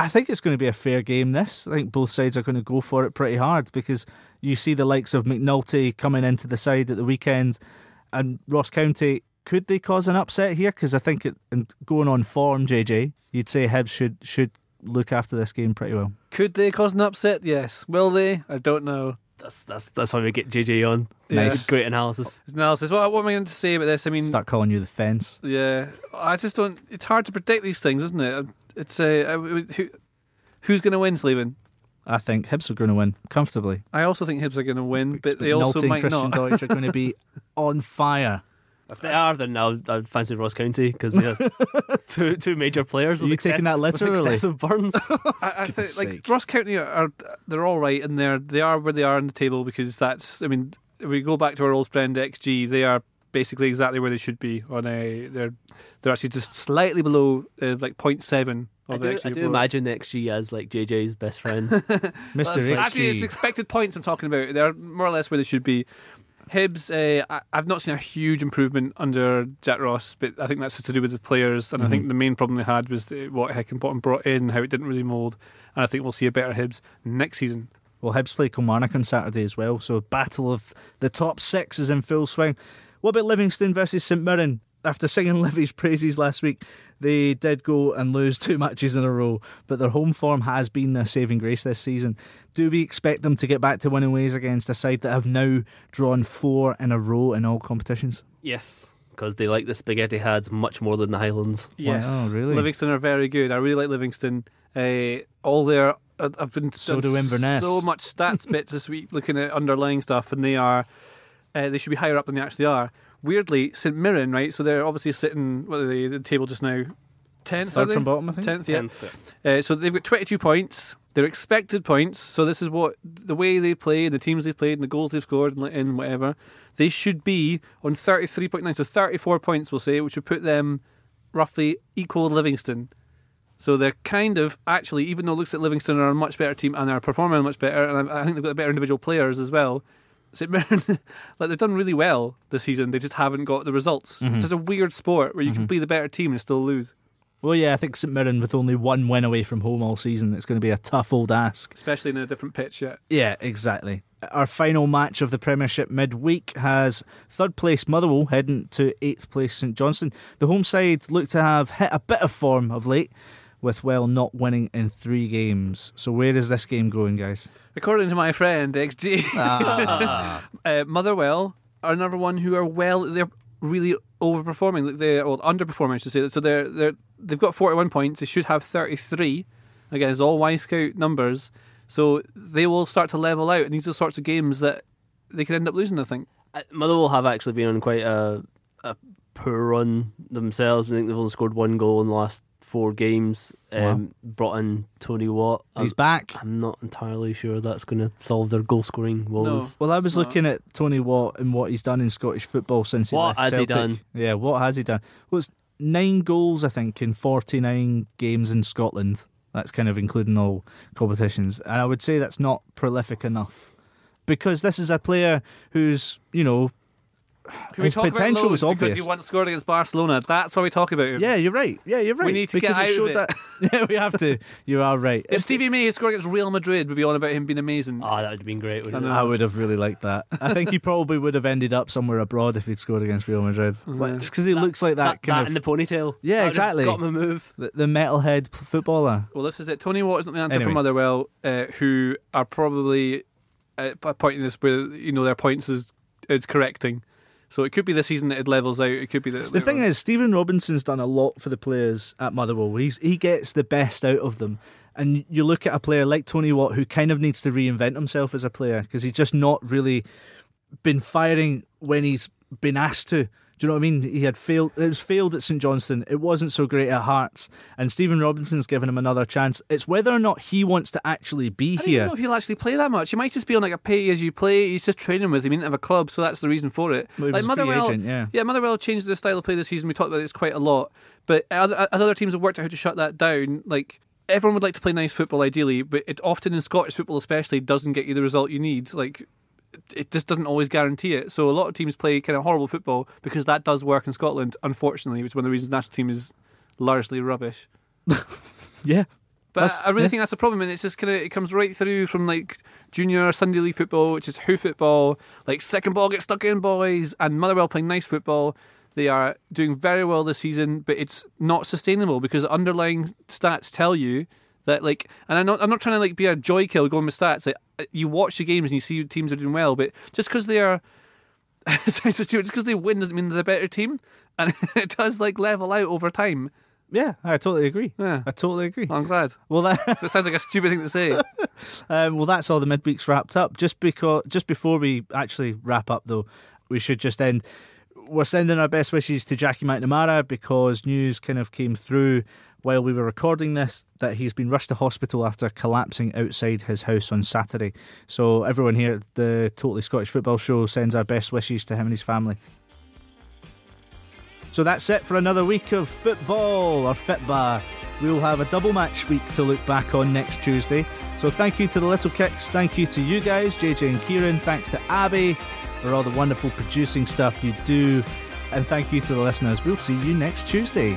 I think it's going to be a fair game, this. I think both sides are going to go for it pretty hard because you see the likes of McNulty coming into the side at the weekend and Ross County. Could they cause an upset here? Because I think it, and going on form, JJ, you'd say Hibs should should look after this game pretty well. Could they cause an upset? Yes. Will they? I don't know. That's that's that's how we get JJ on. Nice. Great analysis. Analysis. What, what am I going to say about this? I mean, Start calling you the fence. Yeah, I just don't. It's hard to predict these things, isn't it? It's a uh, who, who's going to win, Sleven? I think Hibs are going to win comfortably. I also think Hibs are going to win, but they also McNulty and might Christian not. Doidge are going to be on fire. If they are, then I'll, I'd fancy Ross County because they have two two major players. With you taking that with literally? excessive burns. I, I think like sake. Ross County are, are they're all right, and they're they are where they are on the table because that's. I mean, if we go back to our old friend XG, they are basically exactly where they should be. On a they're they're actually just slightly below uh, like 0.7 I do, XG I do imagine XG as like JJ's best friend. Mr. That's- Actually, it's expected points I'm talking about. They're more or less where they should be. Hibs, uh, I, I've not seen a huge improvement under Jack Ross, but I think that's just to do with the players. And I think the main problem they had was the, what Heckingbottom brought in, how it didn't really mould. And I think we'll see a better Hibs next season. Well, Hibs play Kilmarnock on Saturday as well, so battle of the top six is in full swing. What about Livingston versus St Mirren? After singing Livy's praises last week, they did go and lose two matches in a row, but their home form has been their saving grace this season. Do we expect them to get back to winning ways against a side that have now drawn four in a row in all competitions? yes, because they like the spaghetti had much more than the Highlands. Yes. Wow, really? Livingston are very good. I really like Livingston. Uh, all their uh, I've been So do Inverness. so much stats bits this week looking at underlying stuff, and they are uh, they should be higher up than they actually are. Weirdly, St Mirren, right? So they're obviously sitting what are they the table just now tenth, Third from bottom, I think. tenth, yeah. Uh, so they've got 22 points. They're expected points. So this is what the way they play, the teams they've played, and the goals they've scored, and, and whatever. They should be on 33.9, so 34 points, we'll say, which would put them roughly equal to Livingston. So they're kind of actually, even though it looks like Livingston are a much better team and they are performing much better, and I I think they've got better individual players as well. St Mirren, like they've done really well this season. They just haven't got the results. Mm-hmm. It's just a weird sport where you can mm-hmm. be the better team and still lose, Well, yeah, I think St Mirren with only one win away from home all season, it's going to be a tough old ask. especially in a different pitch. Yeah. Yeah, exactly. Our final match of the Premiership midweek has third place Motherwell heading to eighth place St Johnstone. The home side look to have hit a bit of form of late, with well not winning in three games. So where is this game going, guys? According to my friend XG, uh, Motherwell are another one who are well. They're really overperforming. They're well, underperforming, I should say. So they're they're they've got forty one points. They should have thirty three. Again, it's all Wyscout numbers. So they will start to level out, and these are the sorts of games that they could end up losing. I think. Uh, Motherwell have actually been on quite a, a poor run themselves. I think they've only scored one goal in the last four games. Um, Brought in Tony Watt. I'm, He's back. I'm not entirely sure that's going to solve their goal scoring woes. Well, I was looking at Tony Watt and what he's done in Scottish football since he What left has he Celtic. done? Yeah, what has he done? Well, it's nine goals, I think, in 49 games in Scotland. That's kind of including all competitions. And I would say that's not prolific enough. Because this is a player who's, you know, Can we his talk potential lows is obvious. because he once scored against Barcelona. That's why we talk about him. Yeah, you're right. Yeah, you're right. We need to because get it out of it. that. yeah, we have to. You are right. If Stevie May had scored against Real Madrid, we'd be on about him being amazing. Oh, that would have been great. Wouldn't I it? I would have really liked that. I think he probably would have ended up somewhere abroad if he'd scored against Real Madrid. Just because he looks like that, That, kind that of in the ponytail. Yeah, That exactly. Got him a move. the, the metalhead footballer. Well, this is it. Tony Watt isn't the answer Anyway. for Motherwell, uh, who are probably at a point in this where you know their points is is correcting. So it could be the season that it levels out. It could be that The thing is, Stephen Robinson's done a lot for the players at Motherwell. He's, he gets the best out of them. And you look at a player like Tony Watt, who kind of needs to reinvent himself as a player because he's just not really been firing when he's been asked to. Do you know what I mean? He had failed. It was failed at St Johnstone. It wasn't so great at Hearts. And Stephen Robinson's given him another chance. It's whether or not he wants to actually be here. I don't know if he'll actually play that much. He might just be on like a pay as you play. He's just training with him. He didn't have a club, so that's the reason for it. Well, like was a free Motherwell, agent, yeah. yeah, Motherwell changed their style of play this season. We talked about this quite a lot. But as other teams have worked out how to shut that down, like everyone would like to play nice football ideally, but it often in Scottish football especially doesn't get you the result you need. Like it just doesn't always guarantee it. So a lot of teams play kind of horrible football because that does work in Scotland. Unfortunately, which is one of the reasons the national team is largely rubbish. yeah. But That's- I, really yeah. think that's a problem, and it's just kind of it comes right through from like junior Sunday league football, which is who football, like second ball get stuck in boys, and Motherwell playing nice football. They are doing very well this season, but it's not sustainable because underlying stats tell you that like, and I'm not I'm not trying to like be a joy kill going with stats. Like, you watch the games and you see teams are doing well, but just because they are it sounds so stupid, just because they win doesn't mean they're the better team, and it does like level out over time. Yeah, I totally agree. Yeah. I totally agree. I'm glad. Well, that, That sounds like a stupid thing to say. Um, well, that's all the midweeks wrapped up. Just because, just before we actually wrap up, though, we should just end. We're sending our best wishes to Jackie McNamara because news kind of came through while we were recording this that he's been rushed to hospital after collapsing outside his house on Saturday. So everyone here at the Totally Scottish Football Show sends our best wishes to him and his family. So that's it for another week of football or fitbar. We'll have a double match week to look back on next Tuesday. So thank you to the Little Kicks, thank you to you guys, JJ and Kieran, thanks to Abby for all the wonderful producing stuff you do, and thank you to the listeners. We'll see you next Tuesday.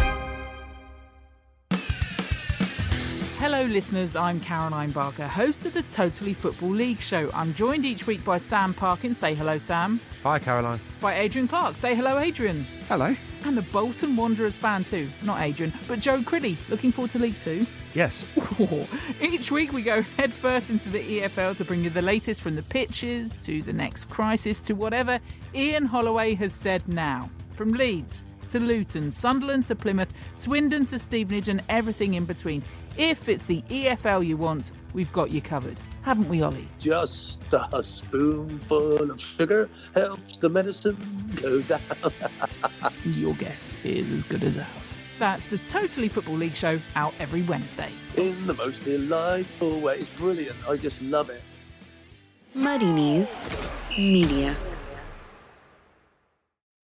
listeners. I'm Caroline Barker, host of the Totally Football League show. I'm joined each week by Sam Parkin. Say hello, Sam. Hi, Caroline. By Adrian Clarke. Say hello, Adrian. Hello. And a Bolton Wanderers fan too. Not Adrian, but Joe Cridley. Looking forward to League Two. Yes. Each week we go headfirst into the EFL to bring you the latest from the pitches to the next crisis to whatever Ian Holloway has said now. From Leeds to Luton, Sunderland to Plymouth, Swindon to Stevenage, and everything in between. If it's the EFL you want, we've got you covered. Haven't we, Ollie? Just a spoonful of sugar helps the medicine go down. Your guess is as good as ours. That's the Totally Football League show out every Wednesday. In the most delightful way. It's brilliant. I just love it. Muddy Knees Media.